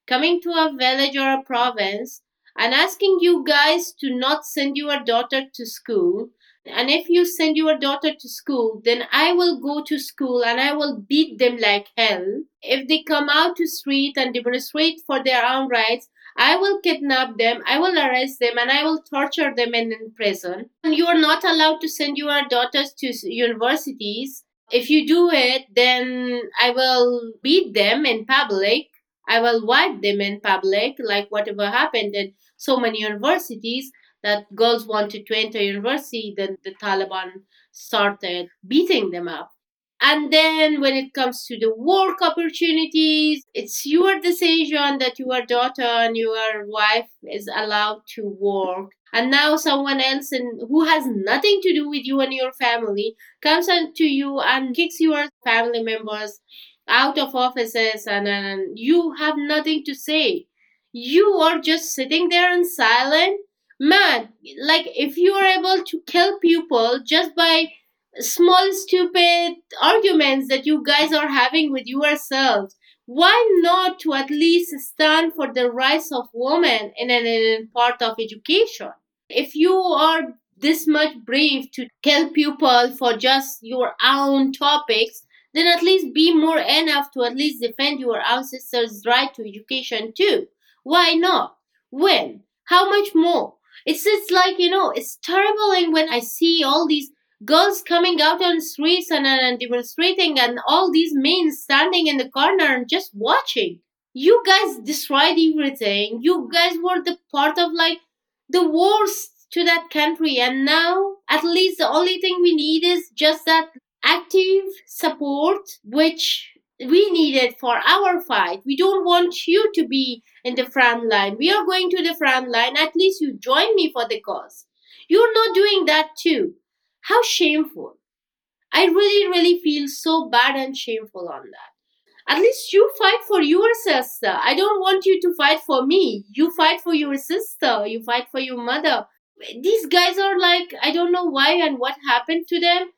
coming to a village or a province and asking you guys to not send your daughter to school and if you send your daughter to school then i will go to school and i will beat them like hell if they come out to street and demonstrate for their own rights I will kidnap them, I will arrest them, and I will torture them in, in prison. And you are not allowed to send your daughters to universities. If you do it, then I will beat them in public. I will wipe them in public, like whatever happened in so many universities that girls wanted to enter university, then the Taliban started beating them up. And then when it comes to the work opportunities, it's your decision that your daughter and your wife is allowed to work. And now someone else in, who has nothing to do with you and your family comes to you and kicks your family members out of offices and, and you have nothing to say. You are just sitting there in silent. Man, like if you are able to kill people just by small stupid arguments that you guys are having with yourselves why not to at least stand for the rights of women in an part of education if you are this much brave to kill people for just your own topics then at least be more enough to at least defend your ancestors' right to education too. Why not? When? How much more? It's just like you know it's terrible when i see all these girls coming out on streets and, and demonstrating and all these men standing in the corner and just watching. You guys destroyed everything. You guys were the part of like the worst to that country. And now at least the only thing we need is just that active support which we need it for our fight we don't want you to be in the front line we are going to the front line at least you join me for the cause you're not doing that too how shameful. I really, really feel so bad and shameful on that. At least you fight for your sister. I don't want you to fight for me. You fight for your sister. You fight for your mother. These guys are like, I don't know why and what happened to them.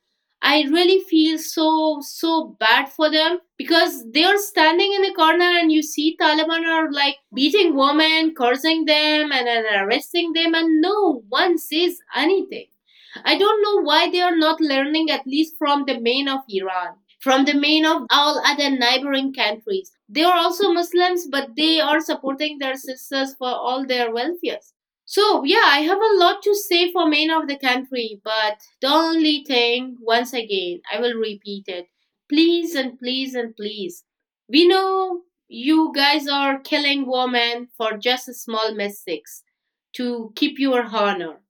I really feel so, so bad for them because they are standing in the corner and you see Taliban are like beating women, cursing them, and, then arresting them, and no one says anything. I don't know why they are not learning at least from the main of Iran, from the main of all other neighboring countries. They are also Muslims, but they are supporting their sisters for all their welfare. So, yeah, I have a lot to say for men of the country, but the only thing, once again, I will repeat it. Please and please and please. We know you guys are killing women for just small mistakes to keep your honor.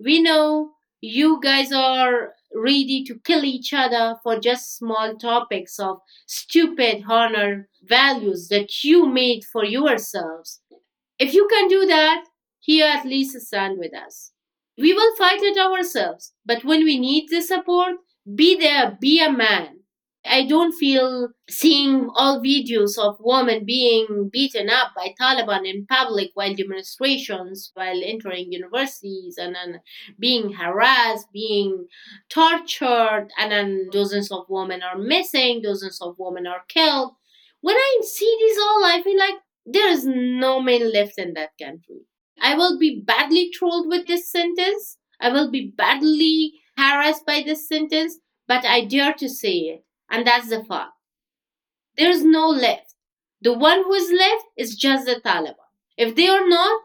We know you guys are ready to kill each other for just small topics of stupid honor values that you made for yourselves. If you can do that, here at least stand with us. We will fight it ourselves, but when we need the support, be there, be a man. I don't feel seeing all videos of women being beaten up by Taliban in public while demonstrations, while entering universities, and then being harassed, being tortured, and then dozens of women are missing, dozens of women are killed. When I see this all, I feel like there is no man left in that country. I will be badly trolled with this sentence. I will be badly harassed by this sentence, but I dare to say it and that's the fact. There's no left. The one who is left is just the Taliban. If they are not,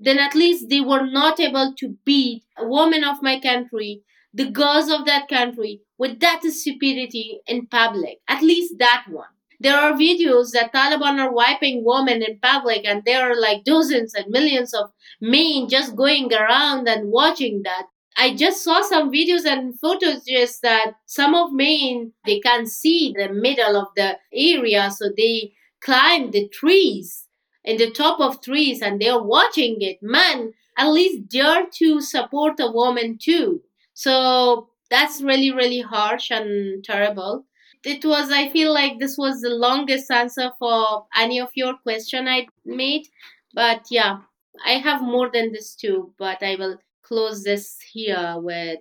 then at least they were not able to beat a woman of my country, the girls of that country, with that stupidity in public. At least that one. There are videos that Taliban are wiping women in public, and there are like dozens and millions of men just going around and watching that. I just saw some videos and photos just that some of men they can't see the middle of the area, so they climb the trees in the top of trees and they're watching it. Man, at least dare to support a woman too. So that's really, really harsh and terrible. It was, I feel like this was the longest answer for any of your question I made. But yeah, I have more than this too, but I will close this here with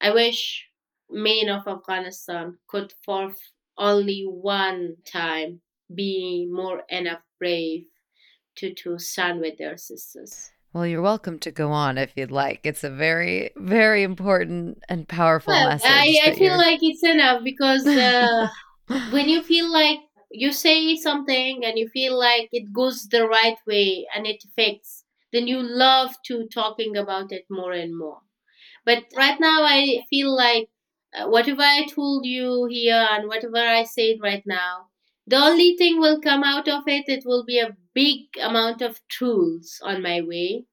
I wish men of Afghanistan could for only one time be more enough brave to, to stand with their sisters. Well, you're welcome to go on if you'd like. It's a very, very important and powerful Well, message. I, I feel you're- like it's enough because uh, (laughs) when you feel like you say something and you feel like it goes the right way and it affects, then you love to talking about it more and more. But right now, I feel like uh, whatever I told you here and whatever I said right now, the only thing will come out of it, it will be a big amount of tools on my way,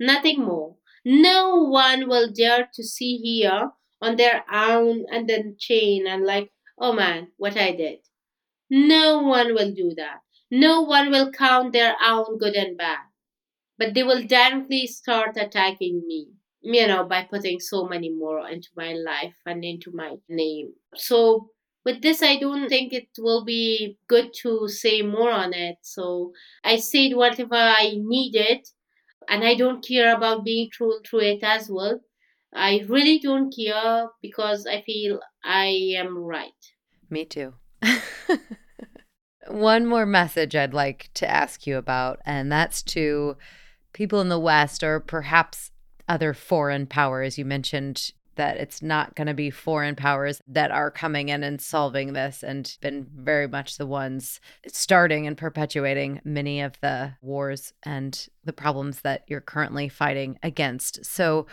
nothing more. No one will dare to see here on their own and then chain and like, oh man, what I did. No one will do that. No one will count their own good and bad. But they will directly start attacking me, you know, by putting so many more into my life and into my name. So with this, I don't think it will be good to say more on it. So I said whatever I needed, and I don't care about being true to it as well. I really don't care because I feel I am right. Me too. (laughs) One more message I'd like to ask you about, and that's to people in the West or perhaps other foreign powers. You mentioned that it's not going to be foreign powers that are coming in and solving this and been very much the ones starting and perpetuating many of the wars and the problems that you're currently fighting against. So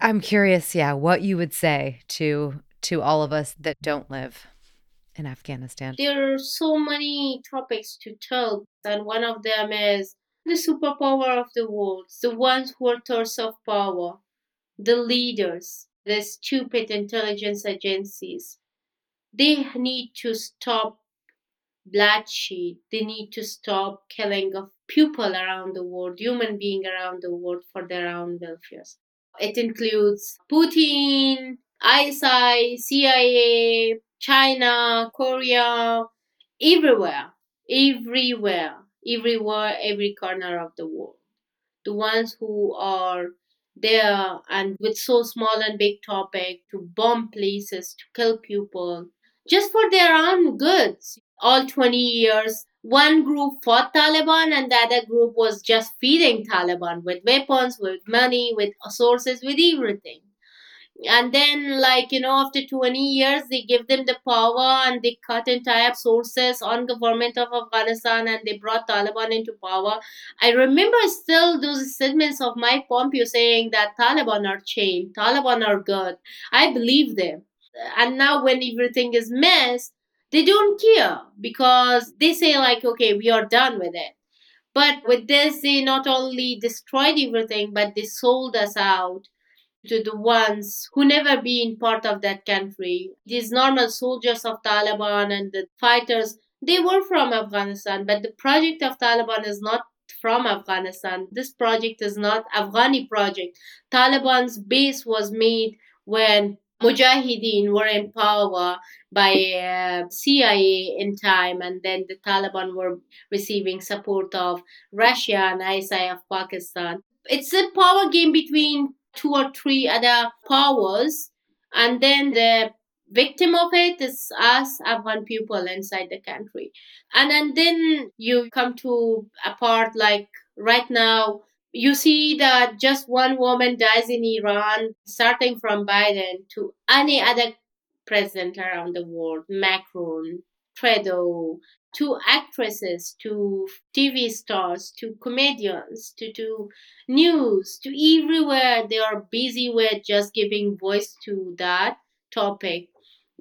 I'm curious, yeah, what you would say to to all of us that don't live in Afghanistan. There are so many topics to tell, and one of them is the superpower of the world, the ones who are thirst of power, the leaders, the stupid intelligence agencies. They need to stop bloodshed. They need to stop killing of people around the world, human being around the world for their own welfare. It includes Putin, ISI, CIA, China, Korea, everywhere, everywhere, everywhere, every corner of the world. The ones who are there and with so small and big topic to bomb places, to kill people, just for their own goods. All 20 years, one group fought Taliban and the other group was just feeding Taliban with weapons, with money, with sources, with everything and then like you know after 20 years they give them the power and they cut entire sources on government of afghanistan and they brought taliban into power. I remember still those statements of mike pompeo saying that taliban are chained taliban are good i believe them. And now when everything is messed they don't care because they say like okay we are done with it. But with this they not only destroyed everything but they sold us out to the ones who never been part of that country. These normal soldiers of Taliban and the fighters, they were from Afghanistan, but the project of Taliban is not from Afghanistan. This project is not Afghani project. Taliban's base was made when Mujahideen were in power by uh, CIA in time, and then the Taliban were receiving support of Russia and ISI of Pakistan. It's a power game between two or three other powers, and then the victim of it is us Afghan people inside the country. And, and then you come to a part like right now, you see that just one woman dies in Iran, starting from Biden to any other president around the world, Macron, Trudeau, to actresses, to TV stars, to comedians, to, to news, to everywhere. They are busy with just giving voice to that topic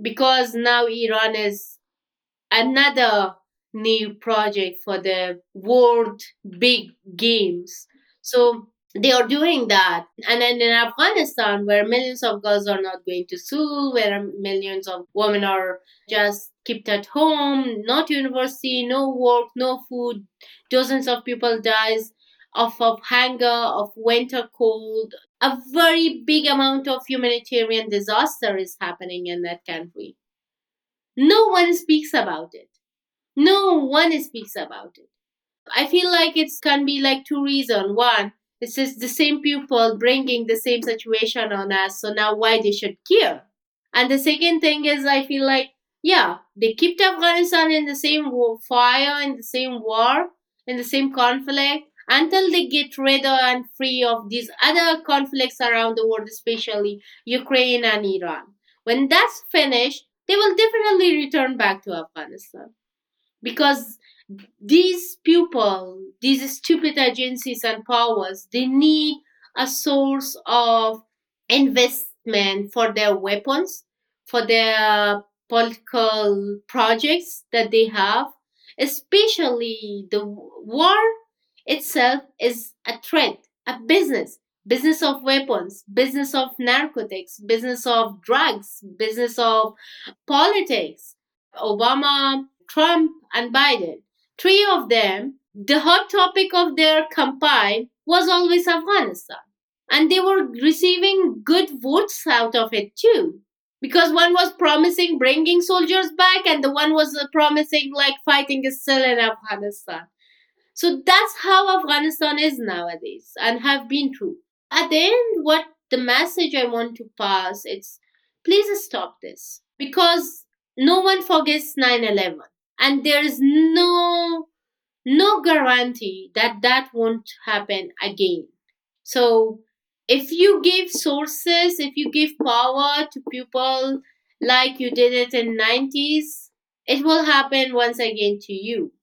because now Iran is another new project for the world big games. So they are doing that. And then in Afghanistan, where millions of girls are not going to school, where millions of women are just kept at home, not university, no work, no food, dozens of people dies of, of hunger, of winter cold. A very big amount of humanitarian disaster is happening in that country. no one speaks about it. No one speaks about it. I feel like it can be like two reasons. One, it's just the same people bringing the same situation on us, so now why they should care? And the second thing is, I feel like, yeah, they kept Afghanistan in the same fire, in the same war, in the same conflict until they get rid of and free of these other conflicts around the world, especially Ukraine and Iran. When that's finished, they will definitely return back to Afghanistan because these people, these stupid agencies and powers, they need a source of investment for their weapons, for their political projects that they have, especially the war itself is a threat, a business, business of weapons, business of narcotics, business of drugs, business of politics. Obama, Trump, and Biden three of them, the hot topic of their campaign was always Afghanistan. And they were receiving good votes out of it too. Because one was promising bringing soldiers back, and the one was uh, promising like fighting is still in Afghanistan. So that's how Afghanistan is nowadays and have been through. At the end, what the message I want to pass is please stop this because no one forgets 9 11 and there is no no guarantee that that won't happen again. So if you give sources if you give power to people like you did it in 90s it will happen once again to you.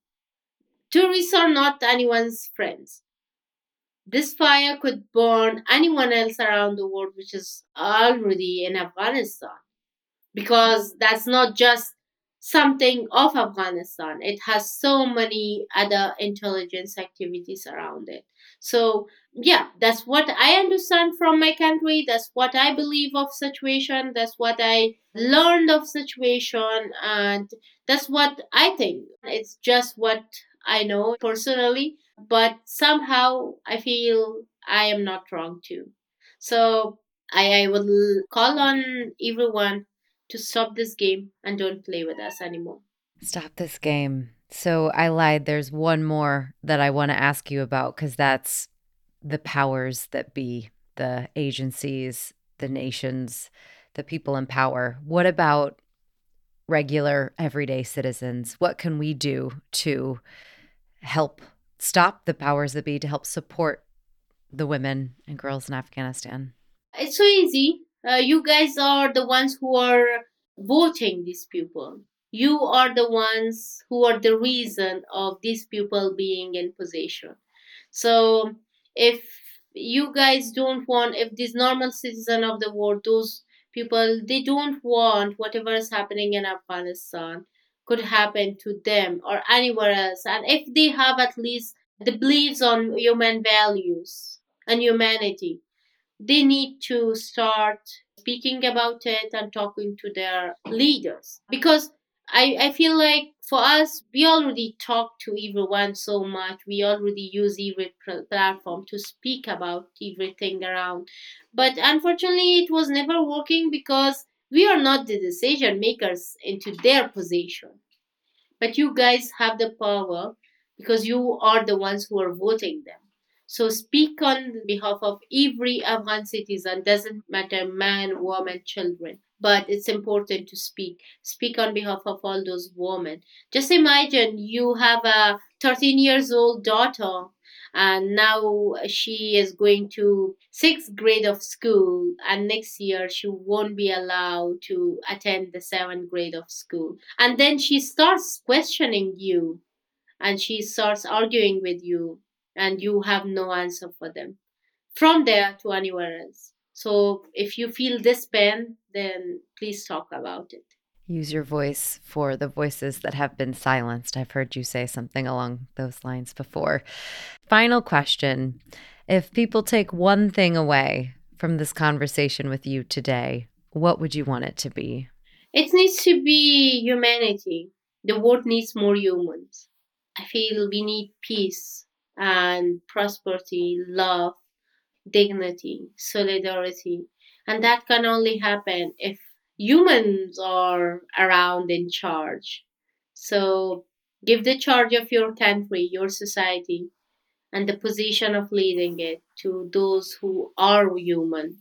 Tourists are not anyone's friends. This fire could burn anyone else around the world which is already in afghanistan. Because that's not just something of Afghanistan. It has so many other intelligence activities around it. So yeah, that's what I understand from my country. That's what I believe of situation. That's what I learned of situation, and that's what I think. It's just what I know personally, but somehow I feel I am not wrong too. So I, I will call on everyone to stop this game and don't play with us anymore. Stop this game. So I lied. There's one more that I want to ask you about because that's the powers that be, the agencies, the nations, the people in power. What about regular, everyday citizens? What can we do to help stop the powers that be, to help support the women and girls in Afghanistan? It's so easy uh, you guys are the ones who are voting these people. You are the ones who are the reason of these people being in position so if you guys don't want if these normal citizen of the world those people they don't want whatever is happening in afghanistan could happen to them or anywhere else. And if they have at least the beliefs on human values and humanity they need to start speaking about it and talking to their leaders. Because I, I feel like for us we already talk to everyone so much. We already use every platform to speak about everything around. But unfortunately it was never working because we are not the decision makers into their position. But you guys have the power because you are the ones who are voting them so speak on behalf of every Afghan citizen, doesn't matter man, woman, children. But it's important to speak. Speak on behalf of all those women. Just imagine you have a 13 years old daughter and now she is going to sixth grade of school and next year she won't be allowed to attend the seventh grade of school and then she starts questioning you and she starts arguing with you and you have no answer for them from there to anywhere else. So if you feel this pain, then please talk about it. Use your voice for the voices that have been silenced. I've heard you say something along those lines before. Final question If people take one thing away from this conversation with you today, what would you want it to be? It needs to be humanity. The world needs more humans. I feel we need peace and prosperity, love, dignity, solidarity. And that can only happen if humans are around in charge. So give the charge of your country, your society, and the position of leading it to those who are human,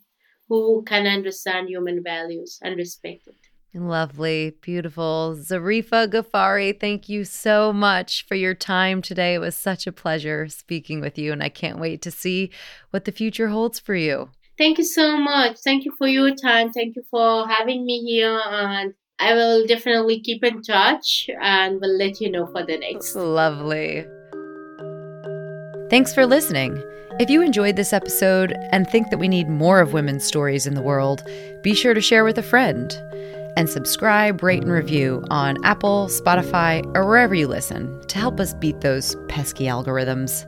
who can understand human values and respect it. Lovely, beautiful. Zarifa Ghafari, thank you so much for your time today. It was such a pleasure speaking with you, and I can't wait to see what the future holds for you. Thank you so much. Thank you for your time. Thank you for having me here. And I will definitely keep in touch and will let you know for the next. Lovely. Thanks for listening. If you enjoyed this episode and think that we need more of women's stories in the world, be sure to share with a friend and subscribe, rate, and review on Apple, Spotify, or wherever you listen to help us beat those pesky algorithms.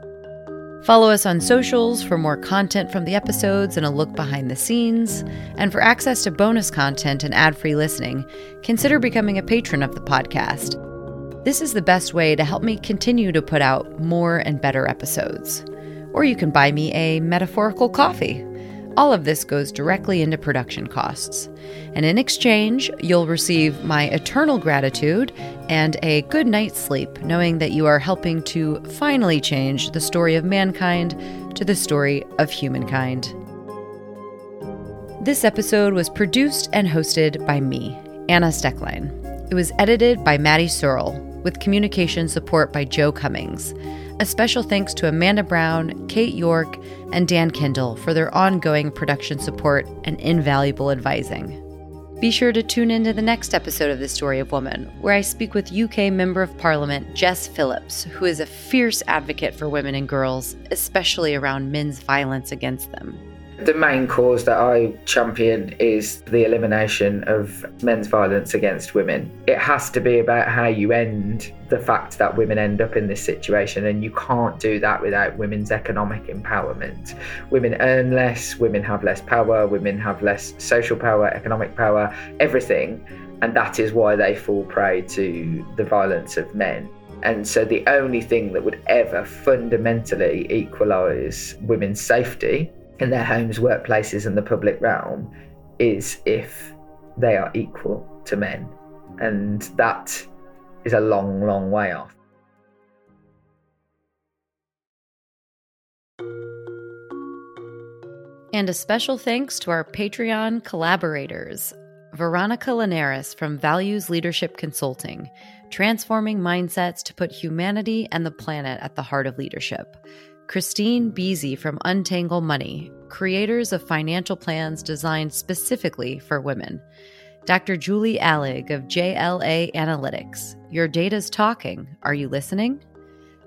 Follow us on socials for more content from the episodes and a look behind the scenes. And for access to bonus content and ad free listening, consider becoming a patron of the podcast. This is the best way to help me continue to put out more and better episodes. Or you can buy me a metaphorical coffee. All of this goes directly into production costs. And in exchange, you'll receive my eternal gratitude and a good night's sleep, knowing that you are helping to finally change the story of mankind to the story of humankind. This episode was produced and hosted by me, Anna Steckline. It was edited by Maddie Searle, with communication support by Joe Cummings. A special thanks to Amanda Brown, Kate York, and Dan Kindle for their ongoing production support and invaluable advising. Be sure to tune in to the next episode of The Story of Woman, where I speak with UK Member of Parliament Jess Phillips, who is a fierce advocate for women and girls, especially around men's violence against them. The main cause that I champion is the elimination of men's violence against women. It has to be about how you end the fact that women end up in this situation, and you can't do that without women's economic empowerment. Women earn less, women have less power, women have less social power, economic power, everything, and that is why they fall prey to the violence of men. And so, the only thing that would ever fundamentally equalise women's safety in their homes, workplaces, and the public realm is if they are equal to men. And that is a long, long way off. And a special thanks to our Patreon collaborators Veronica Linares from Values Leadership Consulting, transforming mindsets to put humanity and the planet at the heart of leadership. Christine Beasy from Untangle Money, creators of financial plans designed specifically for women. Dr. Julie Allig of JLA Analytics, Your Data's Talking. Are you listening?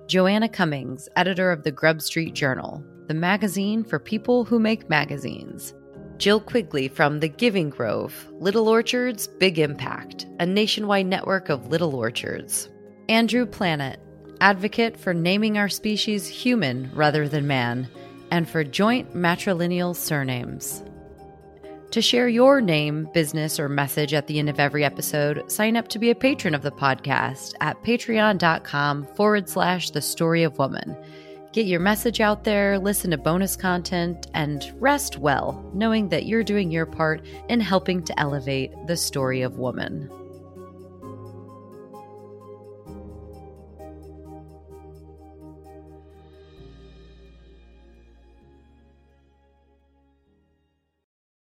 Joanna Cummings, editor of the Grub Street Journal, the magazine for people who make magazines. Jill Quigley from The Giving Grove, Little Orchards, Big Impact, a nationwide network of little orchards. Andrew Planet, advocate for naming our species human rather than man, and for joint matrilineal surnames. To share your name, business, or message at the end of every episode, sign up to be a patron of the podcast at patreon.com forward slash the story of woman. Get your message out there, listen to bonus content, and rest well, knowing that you're doing your part in helping to elevate the story of woman.